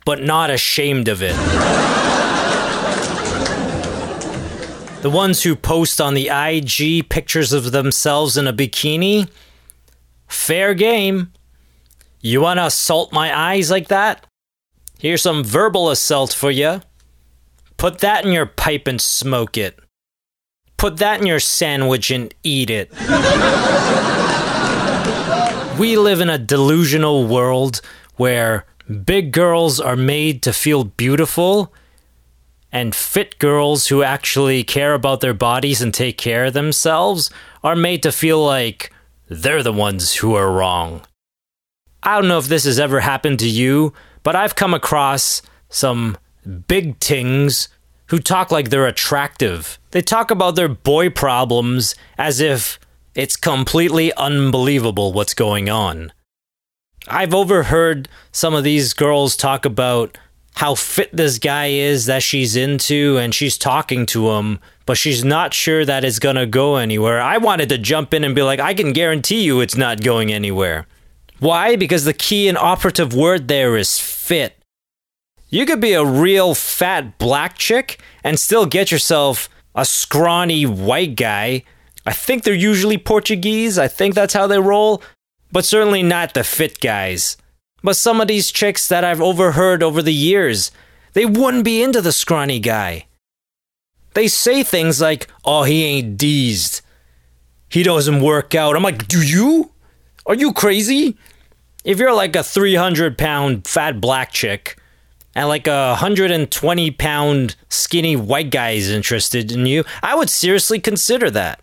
but not ashamed of it. the ones who post on the IG pictures of themselves in a bikini, fair game. You want to assault my eyes like that? Here's some verbal assault for you. Put that in your pipe and smoke it. Put that in your sandwich and eat it. We live in a delusional world where big girls are made to feel beautiful and fit girls who actually care about their bodies and take care of themselves are made to feel like they're the ones who are wrong. I don't know if this has ever happened to you, but I've come across some big tings who talk like they're attractive. They talk about their boy problems as if it's completely unbelievable what's going on. I've overheard some of these girls talk about how fit this guy is that she's into and she's talking to him, but she's not sure that it's gonna go anywhere. I wanted to jump in and be like, I can guarantee you it's not going anywhere. Why? Because the key and operative word there is fit. You could be a real fat black chick and still get yourself a scrawny white guy. I think they're usually Portuguese. I think that's how they roll, but certainly not the fit guys. But some of these chicks that I've overheard over the years, they wouldn't be into the scrawny guy. They say things like, oh, he ain't deezed. He doesn't work out. I'm like, do you? Are you crazy? If you're like a 300 pound fat black chick and like a 120 pound skinny white guy is interested in you, I would seriously consider that.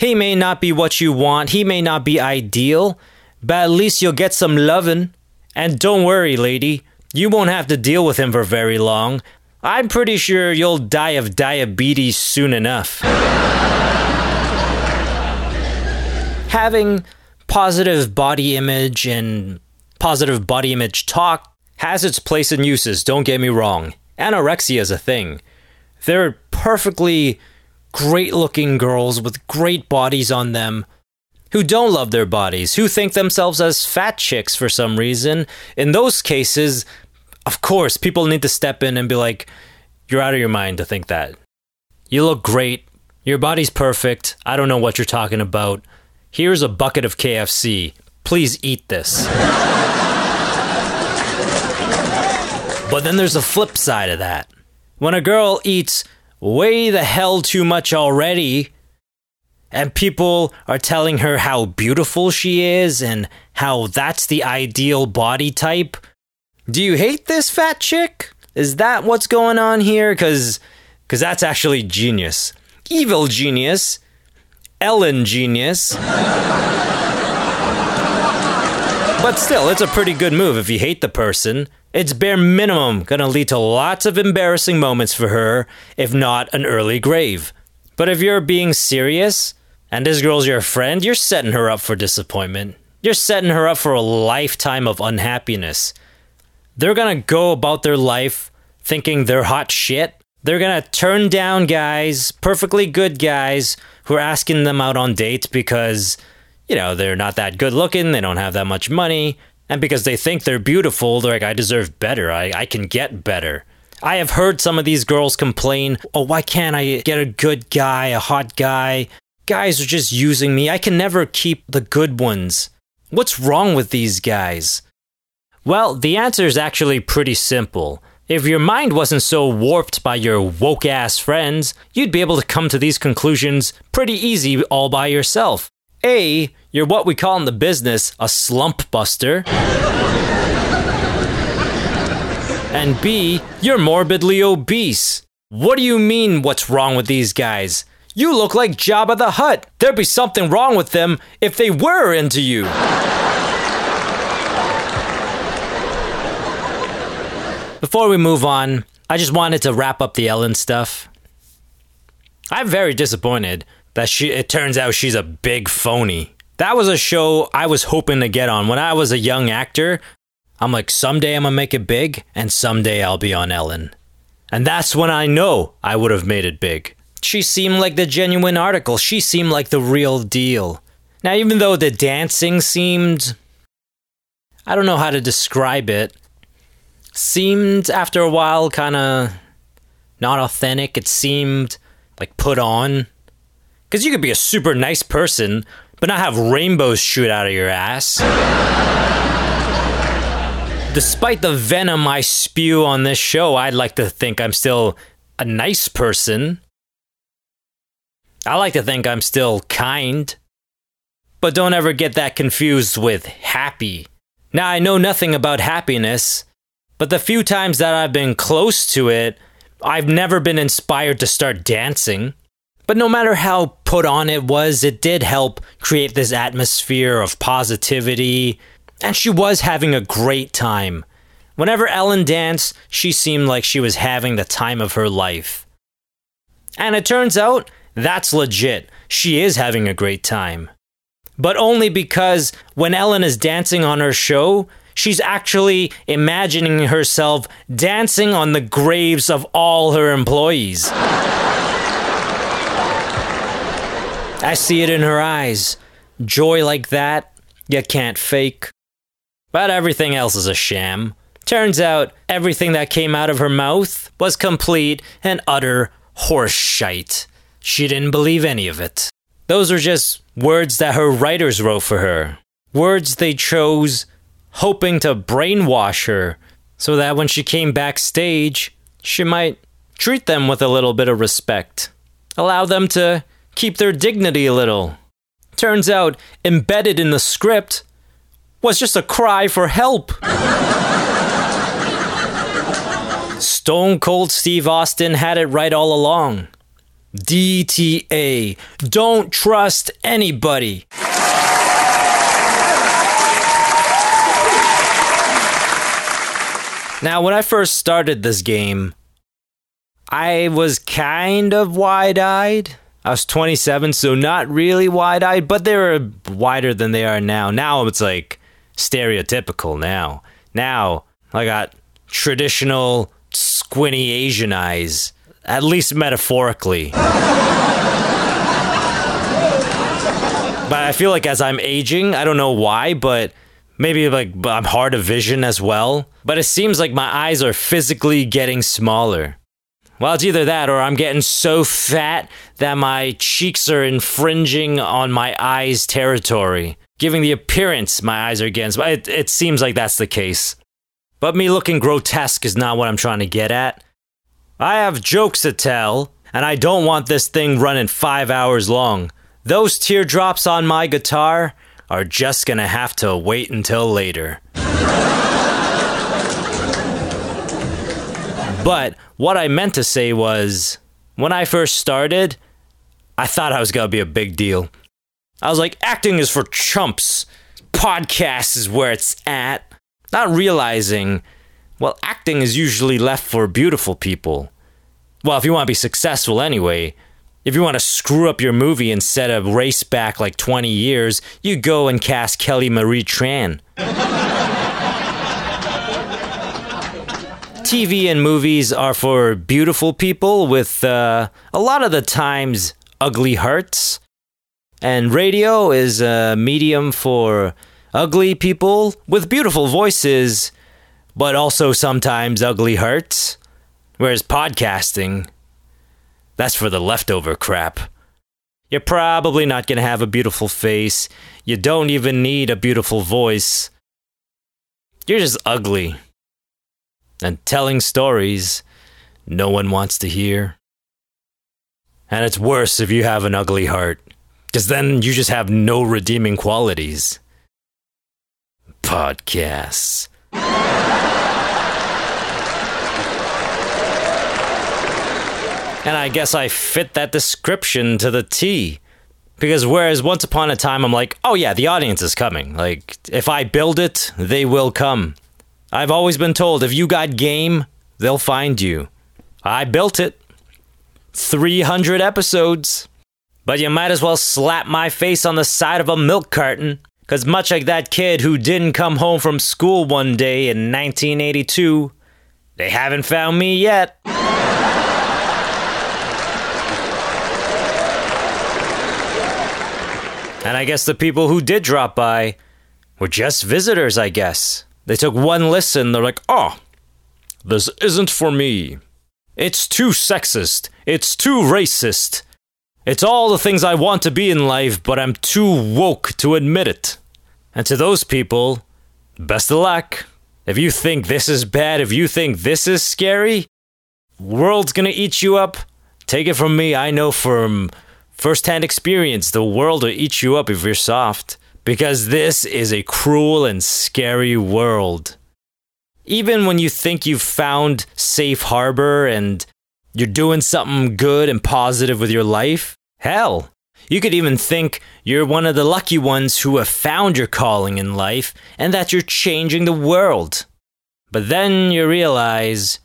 He may not be what you want, he may not be ideal, but at least you'll get some lovin'. And don't worry, lady, you won't have to deal with him for very long. I'm pretty sure you'll die of diabetes soon enough. Having positive body image and positive body image talk has its place and uses, don't get me wrong. Anorexia is a thing. There are perfectly great looking girls with great bodies on them who don't love their bodies, who think themselves as fat chicks for some reason. In those cases, of course, people need to step in and be like, you're out of your mind to think that. You look great. Your body's perfect. I don't know what you're talking about. Here's a bucket of KFC. Please eat this. but then there's a flip side of that. When a girl eats way the hell too much already, and people are telling her how beautiful she is and how that's the ideal body type. Do you hate this fat chick? Is that what's going on here? Because cause that's actually genius. Evil genius. Ellen genius. but still, it's a pretty good move if you hate the person. It's bare minimum gonna lead to lots of embarrassing moments for her, if not an early grave. But if you're being serious, and this girl's your friend, you're setting her up for disappointment. You're setting her up for a lifetime of unhappiness. They're gonna go about their life thinking they're hot shit. They're gonna turn down guys, perfectly good guys, who are asking them out on dates because, you know, they're not that good looking, they don't have that much money, and because they think they're beautiful, they're like, I deserve better, I, I can get better. I have heard some of these girls complain, oh, why can't I get a good guy, a hot guy? guys are just using me. I can never keep the good ones. What's wrong with these guys? Well, the answer is actually pretty simple. If your mind wasn't so warped by your woke ass friends, you'd be able to come to these conclusions pretty easy all by yourself. A, you're what we call in the business a slump buster. and B, you're morbidly obese. What do you mean, what's wrong with these guys? You look like Jabba the Hutt. There'd be something wrong with them if they were into you. Before we move on, I just wanted to wrap up the Ellen stuff. I'm very disappointed that she it turns out she's a big phony. That was a show I was hoping to get on when I was a young actor. I'm like someday I'm going to make it big and someday I'll be on Ellen. And that's when I know I would have made it big. She seemed like the genuine article. She seemed like the real deal. Now, even though the dancing seemed. I don't know how to describe it. Seemed, after a while, kind of not authentic. It seemed like put on. Because you could be a super nice person, but not have rainbows shoot out of your ass. Despite the venom I spew on this show, I'd like to think I'm still a nice person. I like to think I'm still kind. But don't ever get that confused with happy. Now, I know nothing about happiness, but the few times that I've been close to it, I've never been inspired to start dancing. But no matter how put on it was, it did help create this atmosphere of positivity, and she was having a great time. Whenever Ellen danced, she seemed like she was having the time of her life. And it turns out that's legit. She is having a great time. But only because when Ellen is dancing on her show, she's actually imagining herself dancing on the graves of all her employees. I see it in her eyes. Joy like that, you can't fake. But everything else is a sham. Turns out everything that came out of her mouth was complete and utter horse shite. She didn't believe any of it. Those are just words that her writers wrote for her. Words they chose hoping to brainwash her so that when she came backstage, she might treat them with a little bit of respect. Allow them to keep their dignity a little. Turns out, embedded in the script was just a cry for help. Stone Cold Steve Austin had it right all along. DTA. Don't trust anybody. Now, when I first started this game, I was kind of wide eyed. I was 27, so not really wide eyed, but they were wider than they are now. Now it's like stereotypical now. Now I got traditional squinty Asian eyes, at least metaphorically. but I feel like as I'm aging, I don't know why, but maybe like I'm hard of vision as well. But it seems like my eyes are physically getting smaller. Well, it's either that or I'm getting so fat that my cheeks are infringing on my eyes' territory, giving the appearance my eyes are against. It, it seems like that's the case. But me looking grotesque is not what I'm trying to get at. I have jokes to tell, and I don't want this thing running five hours long. Those teardrops on my guitar are just gonna have to wait until later. But what I meant to say was when I first started, I thought I was going to be a big deal. I was like, acting is for chumps, podcast is where it's at. Not realizing, well, acting is usually left for beautiful people. Well, if you want to be successful anyway, if you want to screw up your movie instead of race back like 20 years, you go and cast Kelly Marie Tran. TV and movies are for beautiful people with uh, a lot of the times ugly hearts. And radio is a medium for ugly people with beautiful voices, but also sometimes ugly hearts. Whereas podcasting, that's for the leftover crap. You're probably not going to have a beautiful face. You don't even need a beautiful voice. You're just ugly and telling stories no one wants to hear. And it's worse if you have an ugly heart, because then you just have no redeeming qualities. Podcasts. and I guess I fit that description to the T. Because whereas once upon a time I'm like, oh yeah, the audience is coming. Like, if I build it, they will come. I've always been told if you got game, they'll find you. I built it. 300 episodes. But you might as well slap my face on the side of a milk carton. Because much like that kid who didn't come home from school one day in 1982, they haven't found me yet. And I guess the people who did drop by were just visitors, I guess. They took one listen, they're like, oh, this isn't for me. It's too sexist. It's too racist. It's all the things I want to be in life, but I'm too woke to admit it. And to those people, best of luck. If you think this is bad, if you think this is scary, world's gonna eat you up. Take it from me, I know from firsthand experience, the world will eat you up if you're soft. Because this is a cruel and scary world. Even when you think you've found safe harbor and you're doing something good and positive with your life, Hell, you could even think you're one of the lucky ones who have found your calling in life and that you're changing the world. But then you realize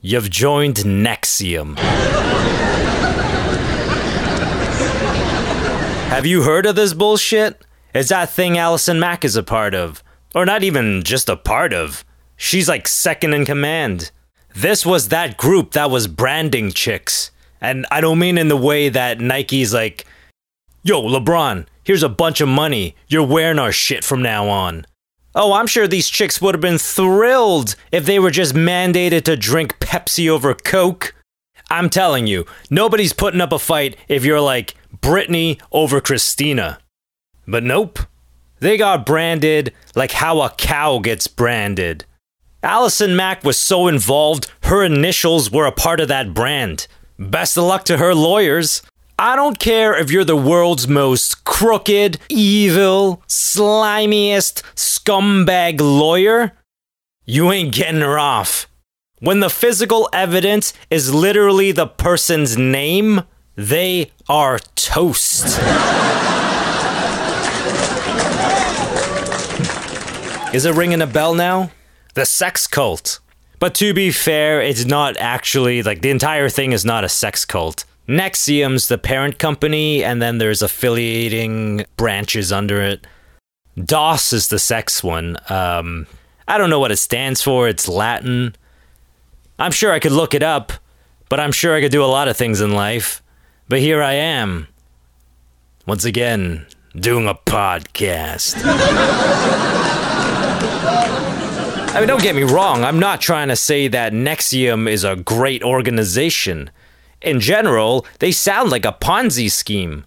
you've joined NXIVM. Have you heard of this bullshit? It's that thing Allison Mack is a part of. Or not even just a part of. She's like second in command. This was that group that was branding chicks. And I don't mean in the way that Nike's like, yo, LeBron, here's a bunch of money. You're wearing our shit from now on. Oh, I'm sure these chicks would have been thrilled if they were just mandated to drink Pepsi over Coke. I'm telling you, nobody's putting up a fight if you're like Britney over Christina. But nope. They got branded like how a cow gets branded. Allison Mack was so involved, her initials were a part of that brand. Best of luck to her lawyers. I don't care if you're the world's most crooked, evil, slimiest, scumbag lawyer. You ain't getting her off. When the physical evidence is literally the person's name, they are toast. Is it ringing a bell now? The sex cult. But to be fair, it's not actually like the entire thing is not a sex cult. NXIVM's the parent company, and then there's affiliating branches under it. DOS is the sex one. Um, I don't know what it stands for. It's Latin. I'm sure I could look it up, but I'm sure I could do a lot of things in life. But here I am, once again, doing a podcast. I mean, don't get me wrong, I'm not trying to say that NXIVM is a great organization. In general, they sound like a Ponzi scheme.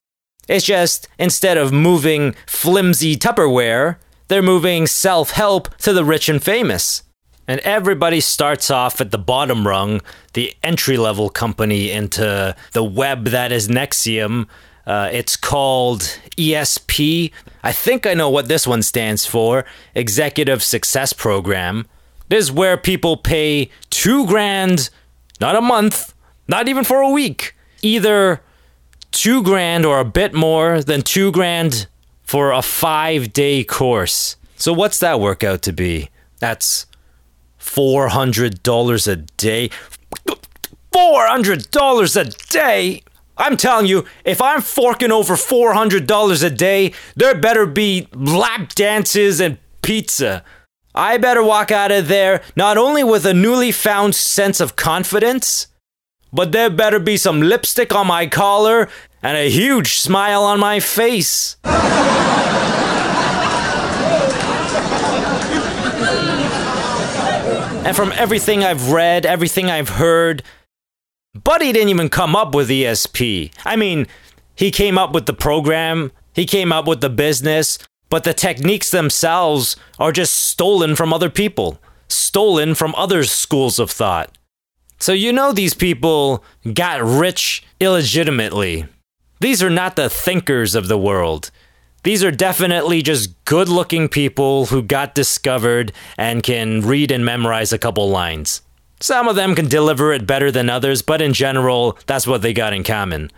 It's just, instead of moving flimsy Tupperware, they're moving self help to the rich and famous. And everybody starts off at the bottom rung, the entry level company into the web that is NXIVM. Uh, it's called ESP. I think I know what this one stands for Executive Success Program. This is where people pay two grand, not a month, not even for a week, either two grand or a bit more than two grand for a five day course. So, what's that work out to be? That's $400 a day. $400 a day? I'm telling you, if I'm forking over $400 a day, there better be lap dances and pizza. I better walk out of there not only with a newly found sense of confidence, but there better be some lipstick on my collar and a huge smile on my face. and from everything I've read, everything I've heard, Buddy didn't even come up with ESP. I mean, he came up with the program, he came up with the business, but the techniques themselves are just stolen from other people, stolen from other schools of thought. So you know these people got rich illegitimately. These are not the thinkers of the world. These are definitely just good looking people who got discovered and can read and memorize a couple lines. Some of them can deliver it better than others, but in general, that's what they got in common.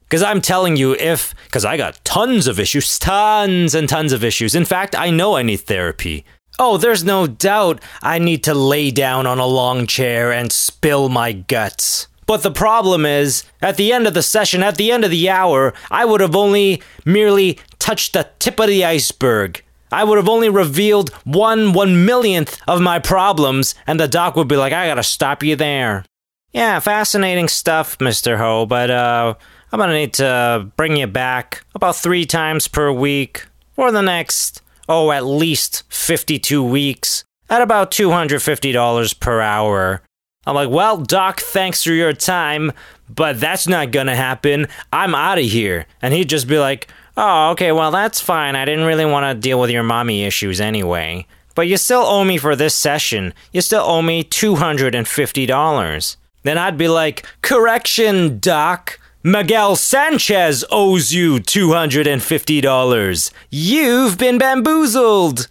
Because I'm telling you, if, because I got tons of issues, tons and tons of issues. In fact, I know I need therapy. Oh, there's no doubt I need to lay down on a long chair and spill my guts. But the problem is, at the end of the session, at the end of the hour, I would have only merely touched the tip of the iceberg. I would have only revealed one one millionth of my problems, and the doc would be like, I gotta stop you there. Yeah, fascinating stuff, Mr. Ho, but uh, I'm gonna need to bring you back about three times per week for the next, oh, at least 52 weeks at about $250 per hour. I'm like, well, Doc, thanks for your time, but that's not gonna happen. I'm out of here. And he'd just be like, oh, okay, well, that's fine. I didn't really want to deal with your mommy issues anyway. But you still owe me for this session. You still owe me $250. Then I'd be like, correction, Doc. Miguel Sanchez owes you $250. You've been bamboozled.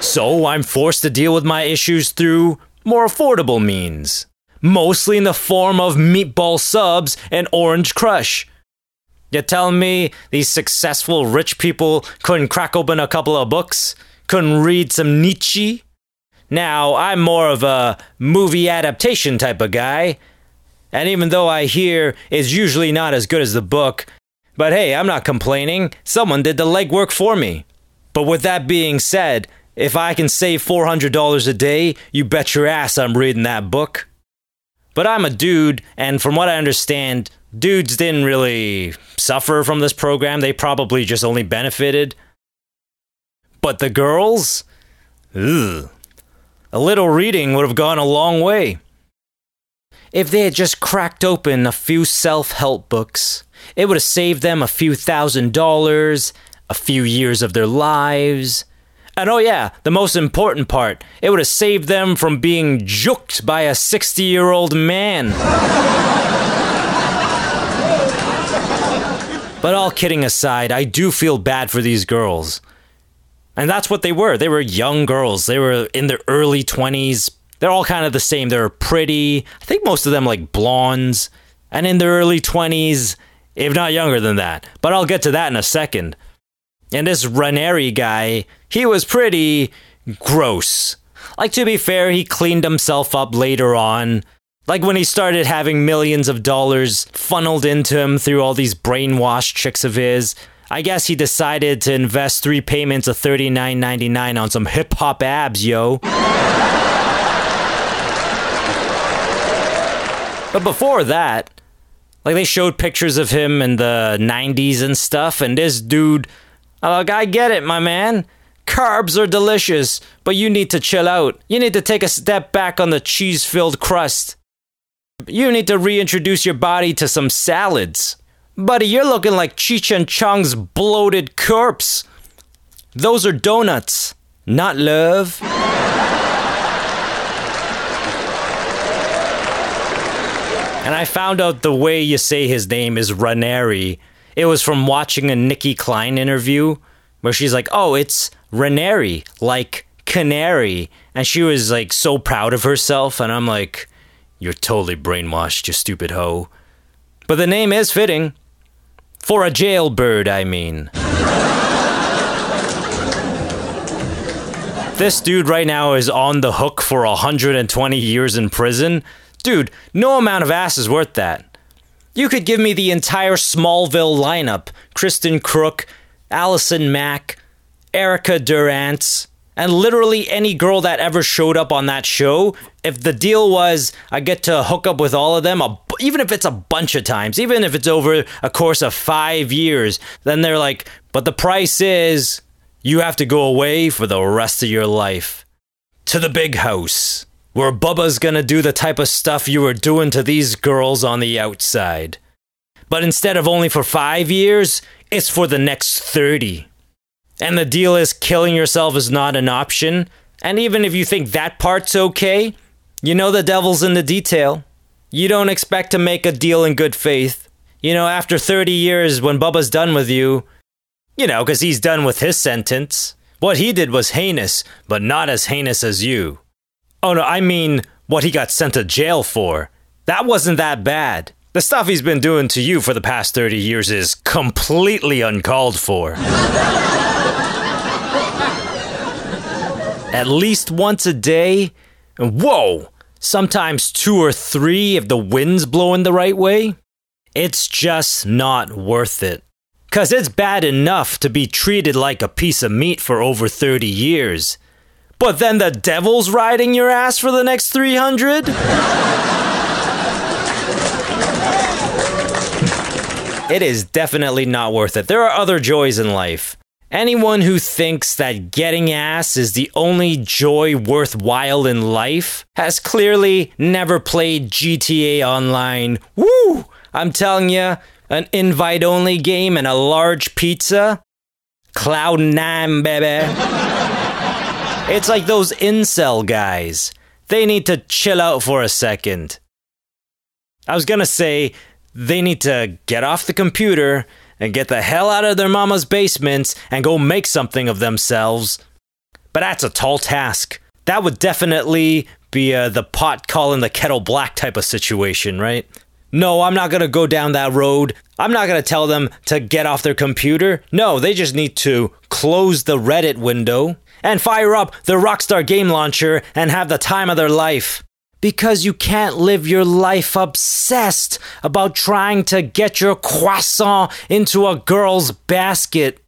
So I'm forced to deal with my issues through more affordable means, mostly in the form of meatball subs and orange crush. You're telling me these successful rich people couldn't crack open a couple of books? Couldn't read some Nietzsche? Now, I'm more of a movie adaptation type of guy. And even though I hear it's usually not as good as the book, but hey, I'm not complaining. Someone did the legwork for me. But with that being said, if I can save $400 a day, you bet your ass I'm reading that book. But I'm a dude, and from what I understand, dudes didn't really suffer from this program. They probably just only benefited. But the girls? Ugh. A little reading would have gone a long way. If they had just cracked open a few self help books, it would have saved them a few thousand dollars, a few years of their lives. And oh, yeah, the most important part, it would have saved them from being juked by a 60 year old man. but all kidding aside, I do feel bad for these girls. And that's what they were. They were young girls. They were in their early 20s. They're all kind of the same. They're pretty. I think most of them like blondes. And in their early 20s, if not younger than that. But I'll get to that in a second. And this Raniere guy, he was pretty gross. Like, to be fair, he cleaned himself up later on. Like when he started having millions of dollars funneled into him through all these brainwashed chicks of his. I guess he decided to invest three payments of $39.99 on some hip hop abs, yo. but before that, like they showed pictures of him in the 90s and stuff, and this dude, like, I get it, my man. Carbs are delicious, but you need to chill out. You need to take a step back on the cheese filled crust. You need to reintroduce your body to some salads. Buddy, you're looking like Cheech and Chong's bloated corpse. Those are donuts, not love. and I found out the way you say his name is Raniere. It was from watching a Nicki Clyne interview where she's like, "Oh, it's Raniere, like canary," and she was like so proud of herself, and I'm like, "You're totally brainwashed, you stupid hoe." But the name is fitting. For a jailbird, I mean. this dude right now is on the hook for 120 years in prison. Dude, no amount of ass is worth that. You could give me the entire Smallville lineup Kristin Kreuk, Allison Mack, Erica Durance, and literally any girl that ever showed up on that show. If the deal was I get to hook up with all of them, even if it's a bunch of times, even if it's over a course of five years, then they're like, but the price is you have to go away for the rest of your life to the big house where Bubba's gonna do the type of stuff you were doing to these girls on the outside. But instead of only for five years, it's for the next 30. And the deal is killing yourself is not an option. And even if you think that part's okay, you know the devil's in the detail. You don't expect to make a deal in good faith. You know, after 30 years, when Bubba's done with you, you know, because he's done with his sentence, what he did was heinous, but not as heinous as you. Oh no, I mean what he got sent to jail for. That wasn't that bad. The stuff he's been doing to you for the past 30 years is completely uncalled for. At least once a day, and whoa, sometimes two or three if the wind's blowing the right way. It's just not worth it. Cause it's bad enough to be treated like a piece of meat for over 30 years. But then the devil's riding your ass for the next 300? it is definitely not worth it. There are other joys in life. Anyone who thinks that getting ass is the only joy worthwhile in life has clearly never played GTA Online. Woo! I'm telling you, an invite only game and a large pizza. Cloud nine, baby. It's like those incel guys. They need to chill out for a second. I was gonna say, they need to get off the computer and get the hell out of their mama's basements and go make something of themselves. but that's a tall task. That would definitely be uh, the pot calling the kettle black type of situation, right? No, I'm not gonna go down that road. I'm not gonna tell them to get off their computer. No, they just need to close the Reddit window and fire up the Rockstar game launcher and have the time of their life. Because you can't live your life obsessed about trying to get your croissant into a girl's basket.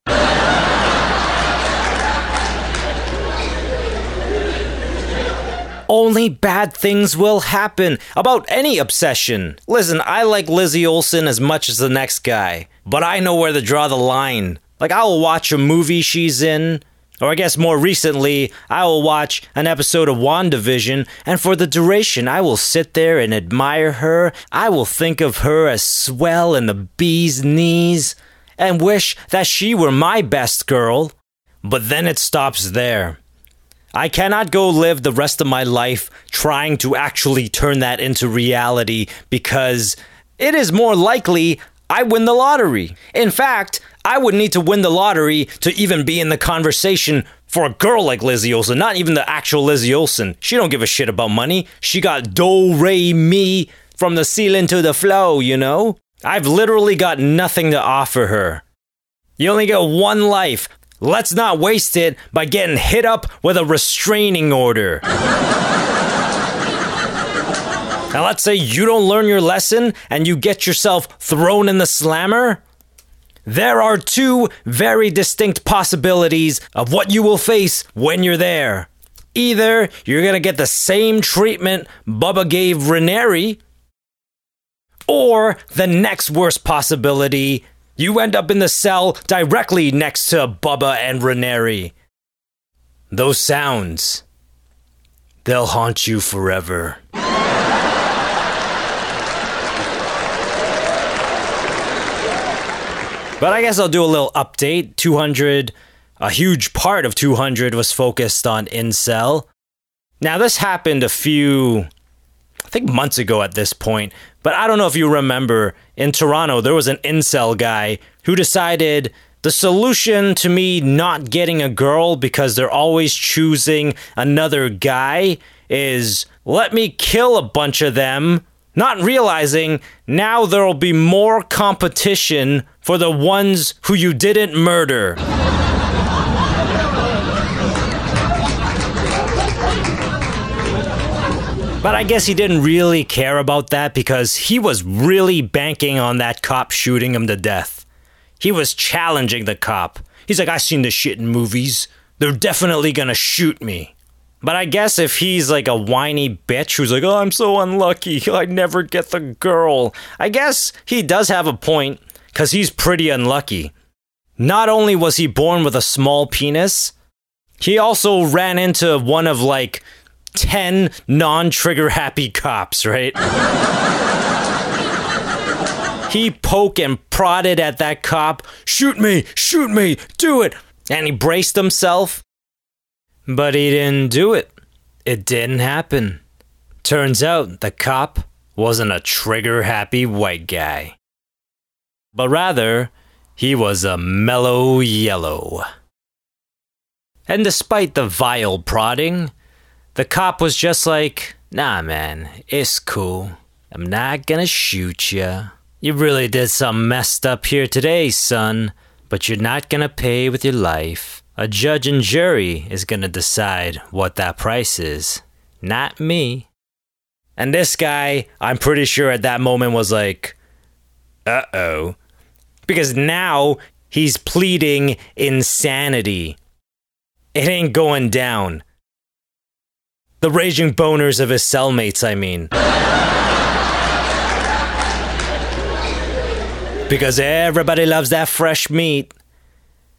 Only bad things will happen about any obsession. Listen, I like Lizzie Olsen as much as the next guy, but I know where to draw the line. Like, I will watch a movie she's in, or I guess more recently, I will watch an episode of WandaVision, and for the duration, I will sit there and admire her. I will think of her as swell in the bee's knees, and wish that she were my best girl. But then it stops there. I cannot go live the rest of my life trying to actually turn that into reality because it is more likely I win the lottery. In fact, I would need to win the lottery to even be in the conversation for a girl like Lizzie Olsen, not even the actual Lizzie Olsen. She don't give a shit about money. She got do re mi from the ceiling to the flow, you know? I've literally got nothing to offer her. You only get one life. Let's not waste it by getting hit up with a restraining order. now, let's say you don't learn your lesson and you get yourself thrown in the slammer. There are two very distinct possibilities of what you will face when you're there. Either you're gonna get the same treatment Bubba gave Raniere, or the next worst possibility, you end up in the cell directly next to Bubba and Raniere. Those sounds, they'll haunt you forever. But I guess I'll do a little update. 200, a huge part of 200 was focused on incel. Now, this happened a few, I think months ago at this point, but I don't know if you remember in Toronto, there was an incel guy who decided the solution to me not getting a girl because they're always choosing another guy is let me kill a bunch of them, not realizing now there'll be more competition for the ones who you didn't murder. But I guess he didn't really care about that because he was really banking on that cop shooting him to death. He was challenging the cop. He's like, I've seen this shit in movies. They're definitely gonna shoot me. But I guess if he's like a whiny bitch who's like, oh, I'm so unlucky, I never get the girl, I guess he does have a point, because he's pretty unlucky. Not only was he born with a small penis, he also ran into one of like 10 non trigger happy cops, right? he poked and prodded at that cop. Shoot me! Shoot me! Do it! And he braced himself. But he didn't do it. It didn't happen. Turns out the cop wasn't a trigger happy white guy, but rather, he was a mellow yellow. And despite the vile prodding, the cop was just like, nah, man, it's cool. I'm not gonna shoot ya. You really did some messed up here today, son, but you're not gonna pay with your life. A judge and jury is gonna decide what that price is, not me. And this guy, I'm pretty sure at that moment was like, uh oh. Because now he's pleading insanity. It ain't going down. The raging boners of his cellmates, I mean. because everybody loves that fresh meat.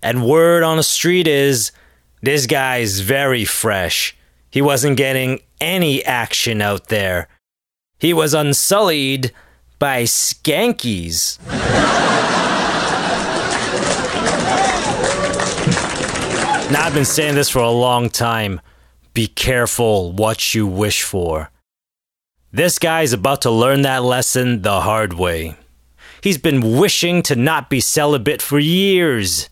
And word on the street is this guy's very fresh. He wasn't getting any action out there. He was unsullied by skankies. now, I've been saying this for a long time. Be careful what you wish for. This guy's about to learn that lesson the hard way. He's been wishing to not be celibate for years.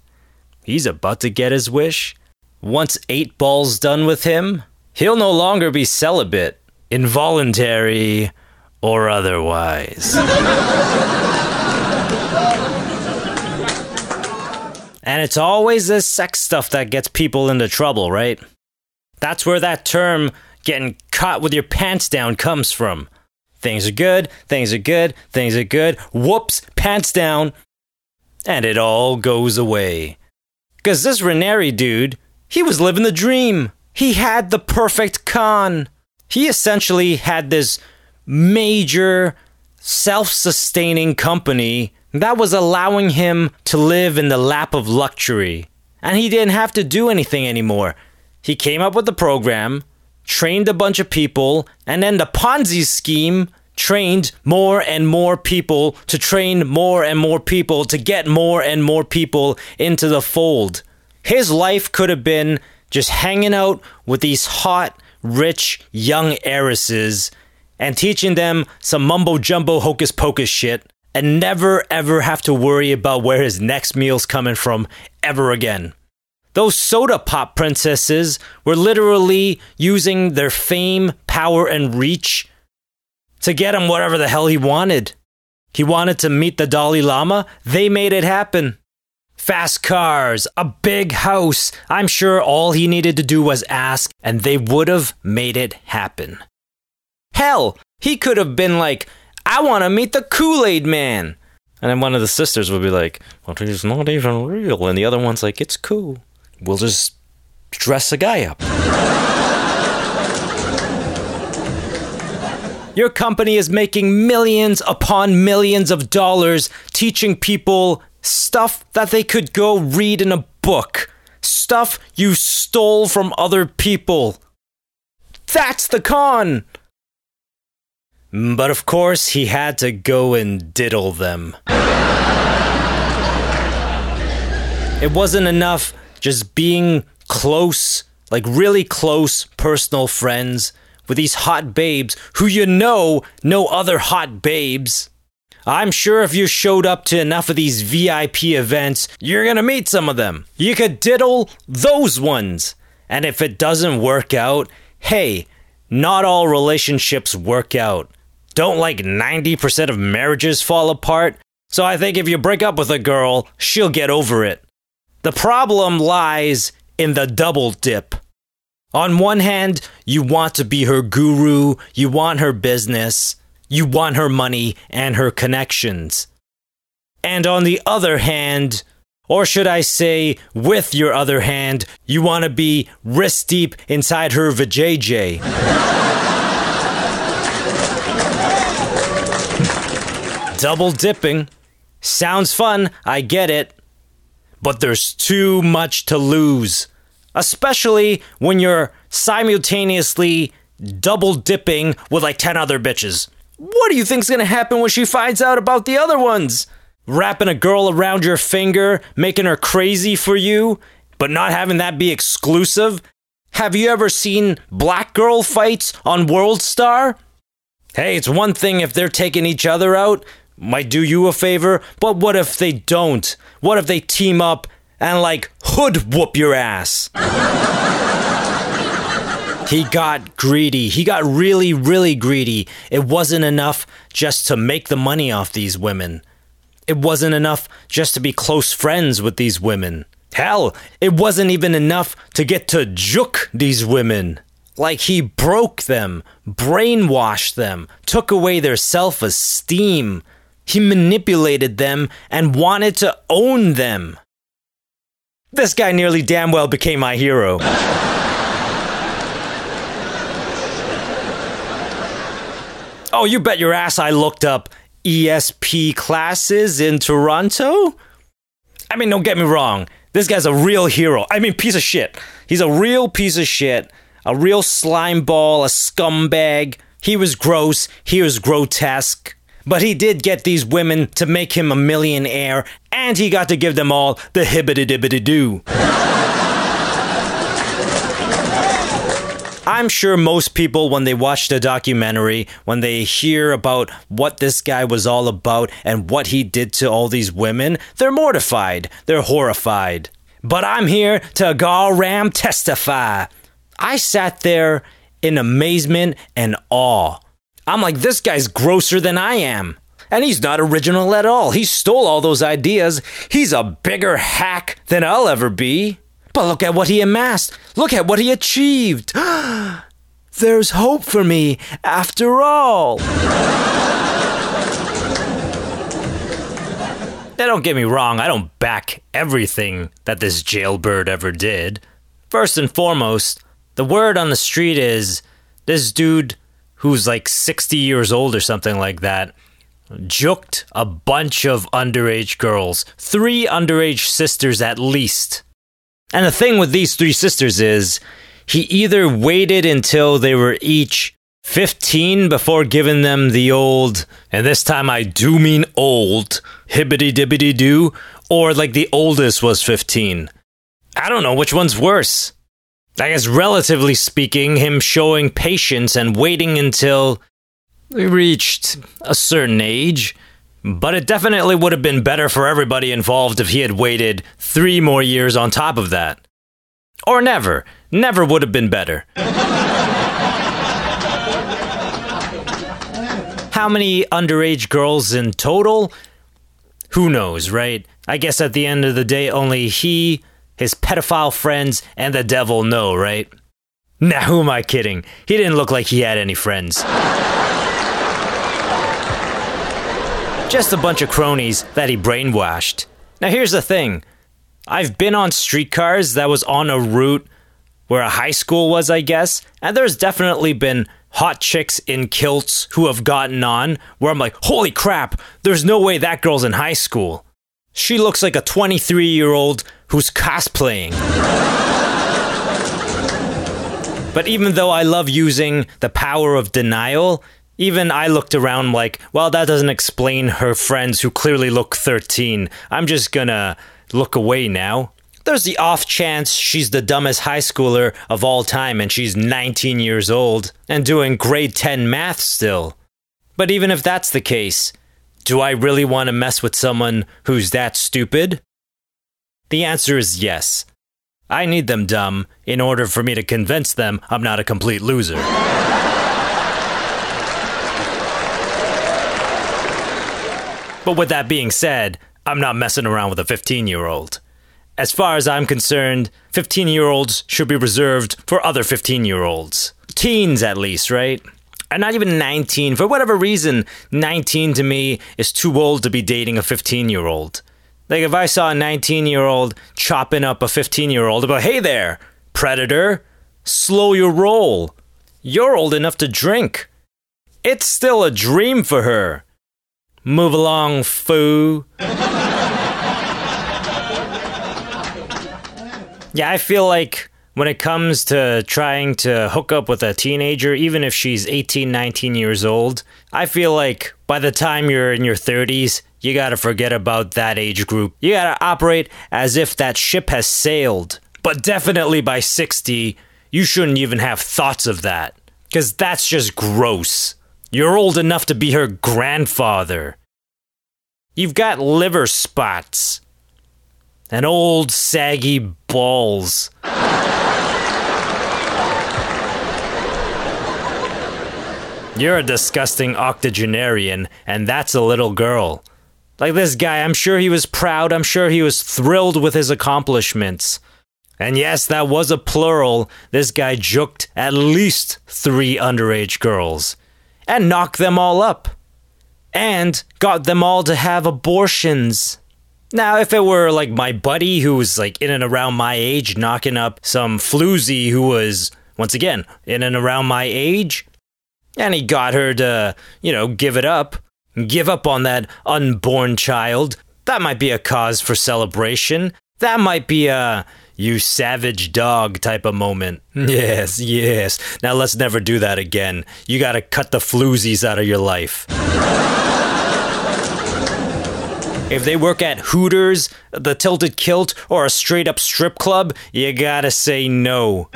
He's about to get his wish. once eight balls done with him, he'll no longer be celibate, involuntary, or otherwise. and it's always this sex stuff that gets people into trouble, right? That's where that term getting caught with your pants down comes from. Things are good, things are good, things are good. Whoops, pants down. And it all goes away. Because this Raniere dude, he was living the dream. He had the perfect con. He essentially had this major self sustaining company that was allowing him to live in the lap of luxury. And he didn't have to do anything anymore. He came up with the program, trained a bunch of people, and then the Ponzi scheme trained more and more people to train more and more people to get more and more people into the fold. His life could have been just hanging out with these hot, rich, young heiresses and teaching them some mumbo jumbo hocus pocus shit and never ever have to worry about where his next meal's coming from ever again. Those soda pop princesses were literally using their fame, power, and reach to get him whatever the hell he wanted. He wanted to meet the Dalai Lama, they made it happen. Fast cars, a big house. I'm sure all he needed to do was ask, and they would have made it happen. Hell, he could have been like, I want to meet the Kool Aid Man. And then one of the sisters would be like, Well, he's not even real. And the other one's like, It's cool. We'll just dress a guy up. Your company is making millions upon millions of dollars teaching people stuff that they could go read in a book. Stuff you stole from other people. That's the con! But of course, he had to go and diddle them. It wasn't enough just being close, like really close personal friends with these hot babes who you know no other hot babes. I'm sure if you showed up to enough of these VIP events, you're gonna meet some of them. You could diddle those ones. And if it doesn't work out, hey, not all relationships work out. Don't like 90% of marriages fall apart? So I think if you break up with a girl, she'll get over it. The problem lies in the double dip. On one hand, you want to be her guru, you want her business, you want her money and her connections. And on the other hand, or should I say, with your other hand, you want to be wrist deep inside her vajayjay. Double dipping. Sounds fun, I get it. But there's too much to lose. Especially when you're simultaneously double dipping with like 10 other bitches. What do you think's gonna happen when she finds out about the other ones? Wrapping a girl around your finger, making her crazy for you, but not having that be exclusive? Have you ever seen black girl fights on World Star? Hey, it's one thing if they're taking each other out, might do you a favor, but what if they don't? What if they team up and like hood whoop your ass? he got greedy. He got really, really greedy. It wasn't enough just to make the money off these women. It wasn't enough just to be close friends with these women. Hell, it wasn't even enough to get to juke these women. Like he broke them, brainwashed them, took away their self esteem. He manipulated them and wanted to own them. This guy nearly damn well became my hero. oh, you bet your ass I looked up ESP classes in Toronto? I mean, don't get me wrong. This guy's a real hero. I mean, piece of shit. He's a real piece of shit. A real slime ball, a scumbag. He was gross. He was grotesque. But he did get these women to make him a millionaire, and he got to give them all the hibbity dibbity doo. I'm sure most people, when they watch the documentary, when they hear about what this guy was all about and what he did to all these women, they're mortified, they're horrified. but I'm here to gar ram testify. I sat there in amazement and awe. I'm like, this guy's grosser than I am. And he's not original at all. He stole all those ideas. He's a bigger hack than I'll ever be. But look at what he amassed. Look at what he achieved. There's hope for me after all. Now, don't get me wrong, I don't back everything that this jailbird ever did. First and foremost, the word on the street is this dude who's like 60 years old or something like that juked a bunch of underage girls, three underage sisters at least. And the thing with these three sisters is he either waited until they were each 15 before giving them the old, and this time I do mean old, hibbity dibbity doo, or like the oldest was 15. I don't know which one's worse. I guess, relatively speaking, him showing patience and waiting until they reached a certain age. But it definitely would have been better for everybody involved if he had waited three more years on top of that. Or never. Never would have been better. How many underage girls in total? Who knows, right? I guess at the end of the day, only he, his pedophile friends, and the devil know, right? Now, who am I kidding? He didn't look like he had any friends. Just a bunch of cronies that he brainwashed. Now, here's the thing I've been on streetcars that was on a route where a high school was, I guess, and there's definitely been hot chicks in kilts who have gotten on where I'm like, holy crap, there's no way that girl's in high school. She looks like a 23 year old who's cosplaying. but even though I love using the power of denial, even I looked around like, well, that doesn't explain her friends who clearly look 13. I'm just gonna look away now. There's the off chance she's the dumbest high schooler of all time and she's 19 years old and doing grade 10 math still. But even if that's the case, do I really want to mess with someone who's that stupid? The answer is yes. I need them dumb in order for me to convince them I'm not a complete loser. But with that being said, I'm not messing around with a 15 year old. As far as I'm concerned, 15 year olds should be reserved for other 15 year olds. Teens, at least, right? And not even 19. For whatever reason, 19 to me is too old to be dating a 15 year old. Like, if I saw a 19 year old chopping up a 15 year old, be hey there, predator, slow your roll. You're old enough to drink. It's still a dream for her. Move along, foo. Yeah, I feel like when it comes to trying to hook up with a teenager, even if she's 18, 19 years old, I feel like by the time you're in your 30s, you gotta forget about that age group. You gotta operate as if that ship has sailed. But definitely by 60, you shouldn't even have thoughts of that. Because that's just gross. You're old enough to be her grandfather. You've got liver spots and old saggy balls. You're a disgusting octogenarian, and that's a little girl. Like this guy, I'm sure he was proud, I'm sure he was thrilled with his accomplishments. And yes, that was a plural. This guy juked at least three underage girls and knocked them all up and got them all to have abortions. Now, if it were like my buddy who was like in and around my age knocking up some floozy who was, once again, in and around my age, and he got her to, you know, give it up, give up on that unborn child, that might be a cause for celebration. That might be a you savage dog type of moment. Hmm. Yes, yes. Now let's never do that again. You gotta cut the floozies out of your life. If they work at Hooters, the Tilted Kilt, or a straight up strip club, you gotta say no.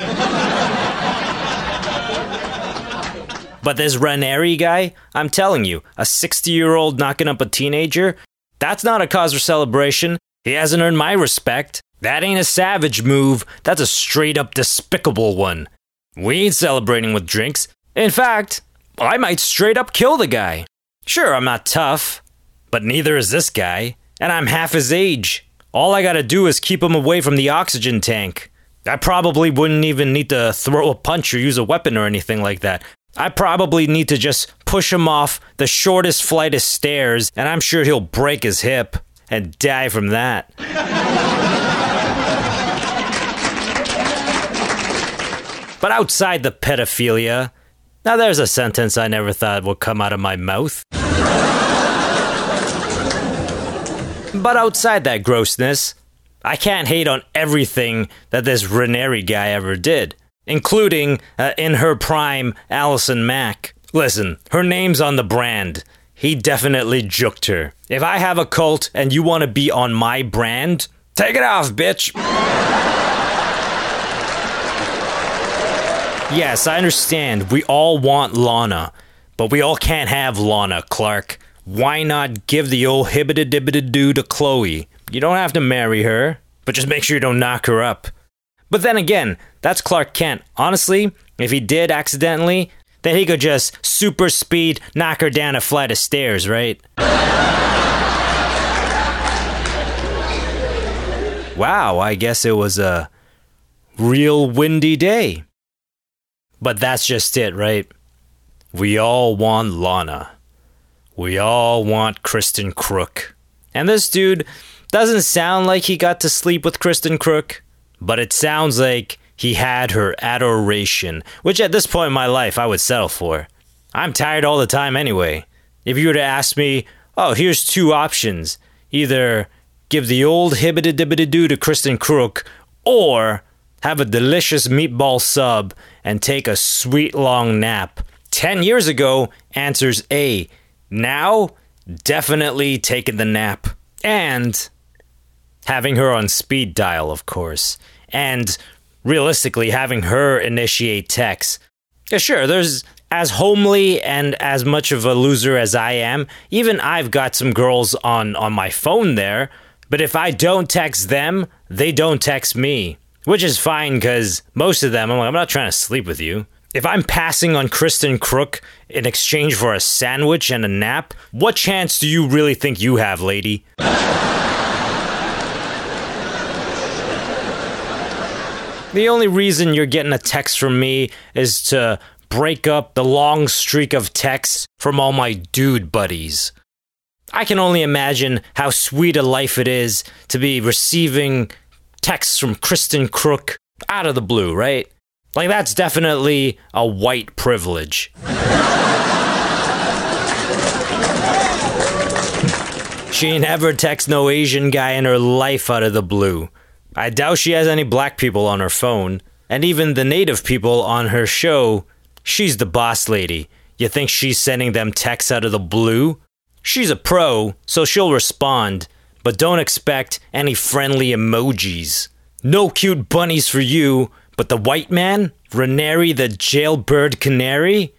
but this Raniere guy, I'm telling you, a 60 year old knocking up a teenager, that's not a cause for celebration. He hasn't earned my respect. That ain't a savage move, that's a straight up despicable one. We ain't celebrating with drinks. In fact, I might straight up kill the guy. Sure, I'm not tough, but neither is this guy, and I'm half his age. All I gotta do is keep him away from the oxygen tank. I probably wouldn't even need to throw a punch or use a weapon or anything like that. I probably need to just push him off the shortest flight of stairs, and I'm sure he'll break his hip and die from that. but outside the pedophilia, now there's a sentence I never thought would come out of my mouth. But outside that grossness, I can't hate on everything that this Raniere guy ever did, including, uh, in her prime, Allison Mack. Listen, her name's on the brand. He definitely juked her. If I have a cult and you want to be on my brand, take it off, bitch. yes, I understand. We all want Lana, but we all can't have Lana, Clark. Why not give the old hibbida dibbida doo to Chloe? You don't have to marry her, but just make sure you don't knock her up. But then again, that's Clark Kent. Honestly, if he did accidentally, then he could just super speed knock her down a flight of stairs, right? wow, I guess it was a real windy day. But that's just it, right? We all want Lana. We all want Kristin Kreuk. And this dude doesn't sound like he got to sleep with Kristin Kreuk, but it sounds like he had her adoration, which at this point in my life I would settle for. I'm tired all the time anyway. If you were to ask me, oh, here's two options either give the old hibbity dibbity doo to Kristin Kreuk, or have a delicious meatball sub and take a sweet long nap. 10 years ago, answers A. Now, definitely taking the nap. And having her on speed dial, of course. And realistically, having her initiate texts. Yeah, sure, there's as homely and as much of a loser as I am, even I've got some girls on, on my phone there. But if I don't text them, they don't text me. Which is fine because most of them, I'm like, I'm not trying to sleep with you. If I'm passing on Kristin Kreuk in exchange for a sandwich and a nap, what chance do you really think you have, lady? The only reason you're getting a text from me is to break up the long streak of texts from all my dude buddies. I can only imagine how sweet a life it is to be receiving texts from Kristin Kreuk out of the blue, right? Like, that's definitely a white privilege. she never texts no Asian guy in her life out of the blue. I doubt she has any black people on her phone. And even the native people on her show, she's the boss lady. You think she's sending them texts out of the blue? She's a pro, so she'll respond, but don't expect any friendly emojis. No cute bunnies for you, but the white man, Raniere the jailbird canary?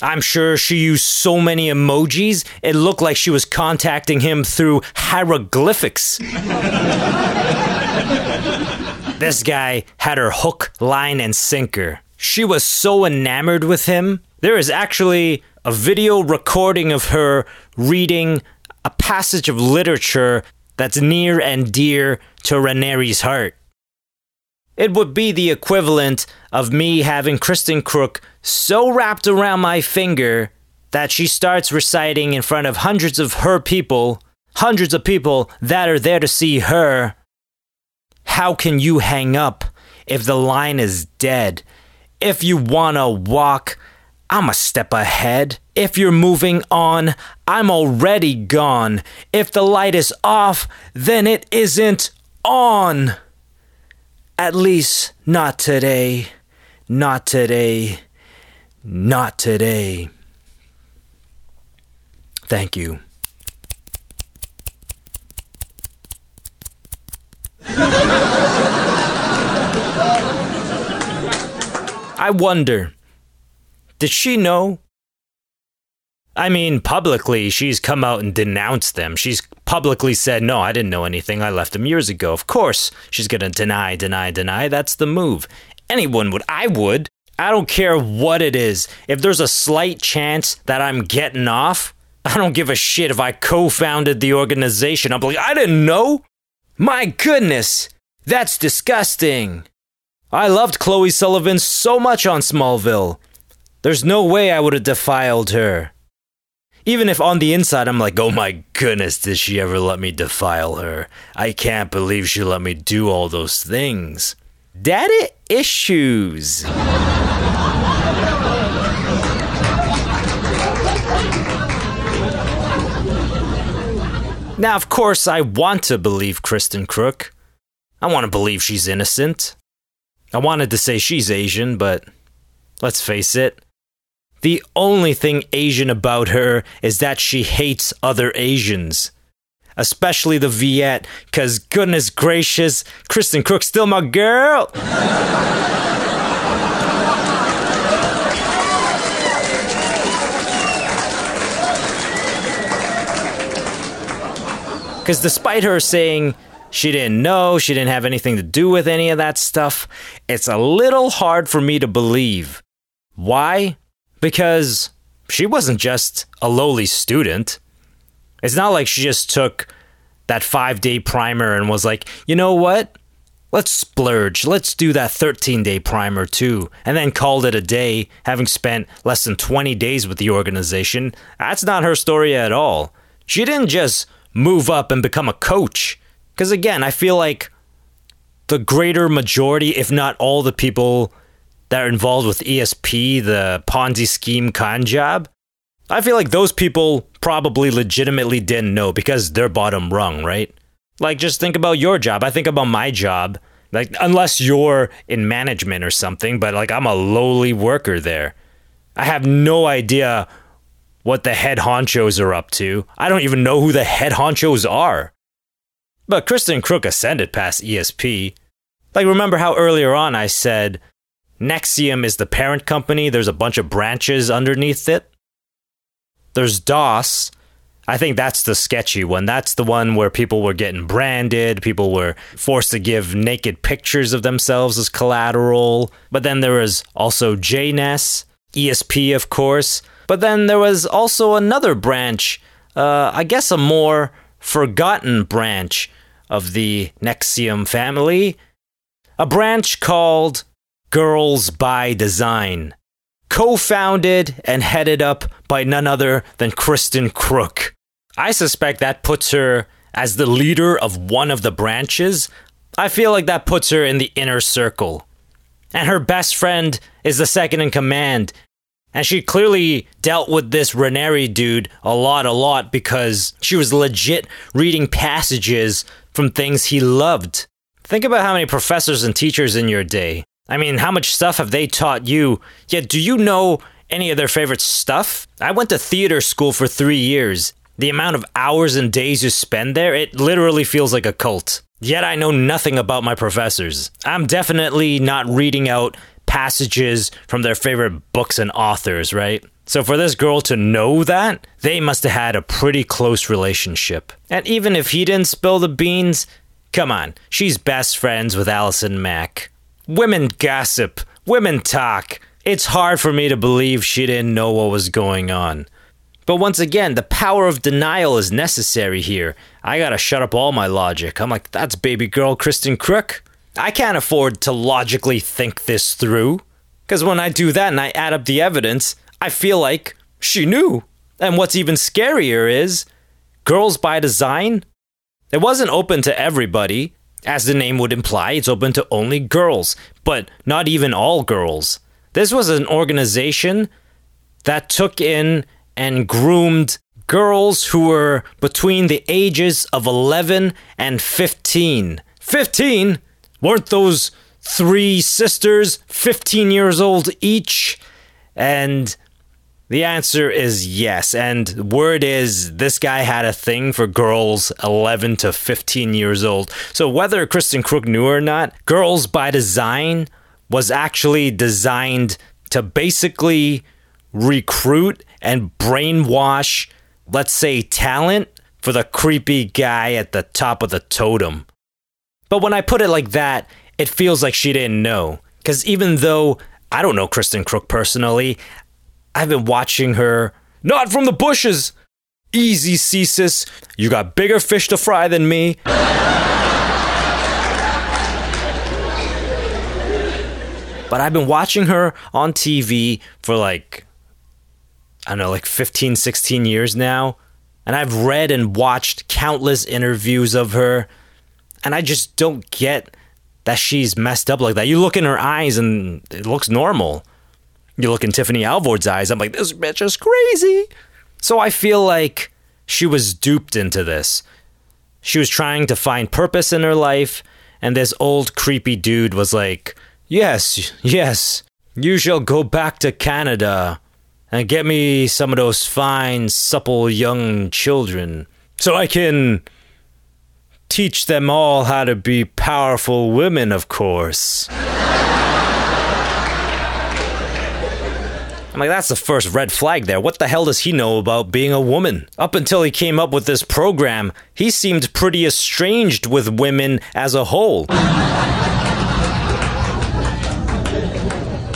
I'm sure she used so many emojis, it looked like she was contacting him through hieroglyphics. this guy had her hook, line, and sinker. She was so enamored with him. There is actually a video recording of her reading a passage of literature that's near and dear to Raniere's heart. It would be the equivalent of me having Kristin Kreuk so wrapped around my finger that she starts reciting in front of hundreds of her people, hundreds of people that are there to see her. How can you hang up if the line is dead? If you wanna walk, I'm a step ahead. If you're moving on, I'm already gone. If the light is off, then it isn't on. At least, not today. Not today. Not today. Thank you. I wonder, did she know? I mean, publicly, she's come out and denounced them. She's publicly said, No, I didn't know anything. I left them years ago. Of course, she's going to deny, deny, deny. That's the move. Anyone would. I would. I don't care what it is. If there's a slight chance that I'm getting off, I don't give a shit if I co founded the organization. I'm like, I didn't know. My goodness, that's disgusting. I loved Chloe Sullivan so much on Smallville. There's no way I would have defiled her. Even if on the inside I'm like, oh my goodness, did she ever let me defile her? I can't believe she let me do all those things. Daddy issues. Now, of course, I want to believe Kristin Kreuk. I want to believe she's innocent. I wanted to say she's Asian, but let's face it. The only thing Asian about her is that she hates other Asians. Especially the Viet, cause goodness gracious, Kristin Kreuk's still my girl. Because despite her saying she didn't know, she didn't have anything to do with any of that stuff, it's a little hard for me to believe. Why? Because she wasn't just a lowly student. It's not like she just took that five day primer and was like, you know what? Let's splurge. Let's do that 13 day primer too. And then called it a day, having spent less than 20 days with the organization. That's not her story at all. She didn't just move up and become a coach. Because again, I feel like the greater majority, if not all the people that are involved with ESP, the Ponzi scheme con job, I feel like those people probably legitimately didn't know because they're bottom rung, right? Like, just think about your job. I think about my job. Like, unless you're in management or something, but like, I'm a lowly worker there. I have no idea what the head honchos are up to. I don't even know who the head honchos are. But Kristin Kreuk ascended past ESP. Like, remember how earlier on I said NXIVM is the parent company, there's a bunch of branches underneath it? There's DOS. I think that's the sketchy one. That's the one where people were getting branded, people were forced to give naked pictures of themselves as collateral. But then there was also Jness, ESP, of course. But then there was also another branch, uh, I guess a more forgotten branch of the NXIVM family, a branch called Girls by Design, co founded and headed up by none other than Kristin Kreuk. I suspect that puts her as the leader of one of the branches. I feel like that puts her in the inner circle. And her best friend is the second in command, and she clearly dealt with this Raniere dude a lot, a lot because she was legit reading passages from things he loved. Think about how many professors and teachers in your day. I mean, how much stuff have they taught you? Yet, do you know any of their favorite stuff? I went to theater school for three years. The amount of hours and days you spend there, it literally feels like a cult. Yet I know nothing about my professors. I'm definitely not reading out passages from their favorite books and authors, right? So for this girl to know that, they must have had a pretty close relationship. And even if he didn't spill the beans, come on, she's best friends with Allison Mack. Women gossip, women talk. It's hard for me to believe she didn't know what was going on. But once again, the power of denial is necessary here. I gotta shut up all my logic. I'm like, that's baby girl Kristin Kreuk. I can't afford to logically think this through. Because when I do that and I add up the evidence, I feel like she knew. And what's even scarier is Girls by Design. It wasn't open to everybody. As the name would imply, it's open to only girls, but not even all girls. This was an organization that took in and groomed girls who were between the ages of 11 and 15. 15? Weren't those three sisters 15 years old each? And the answer is yes. And word is this guy had a thing for girls 11 to 15 years old. So whether Kristin Kreuk knew or not, Girls by Design was actually designed to basically recruit and brainwash, let's say, talent for the creepy guy at the top of the totem. But when I put it like that, it feels like she didn't know. Because even though I don't know Kristin Kreuk personally, I've been watching her, not from the bushes. Easy, CSIS. You got bigger fish to fry than me. but I've been watching her on TV for like, I don't know, like 15, 16 years now. And I've read and watched countless interviews of her. And I just don't get that she's messed up like that. You look in her eyes and it looks normal. You look in Tiffany Alvord's eyes, I'm like, this bitch is crazy. So I feel like she was duped into this. She was trying to find purpose in her life, and this old creepy dude was like, Yes, yes, you shall go back to Canada and get me some of those fine, supple young children so I can teach them all how to be powerful women, of course. I'm like, that's the first red flag there. What the hell does he know about being a woman? Up until he came up with this program, he seemed pretty estranged with women as a whole.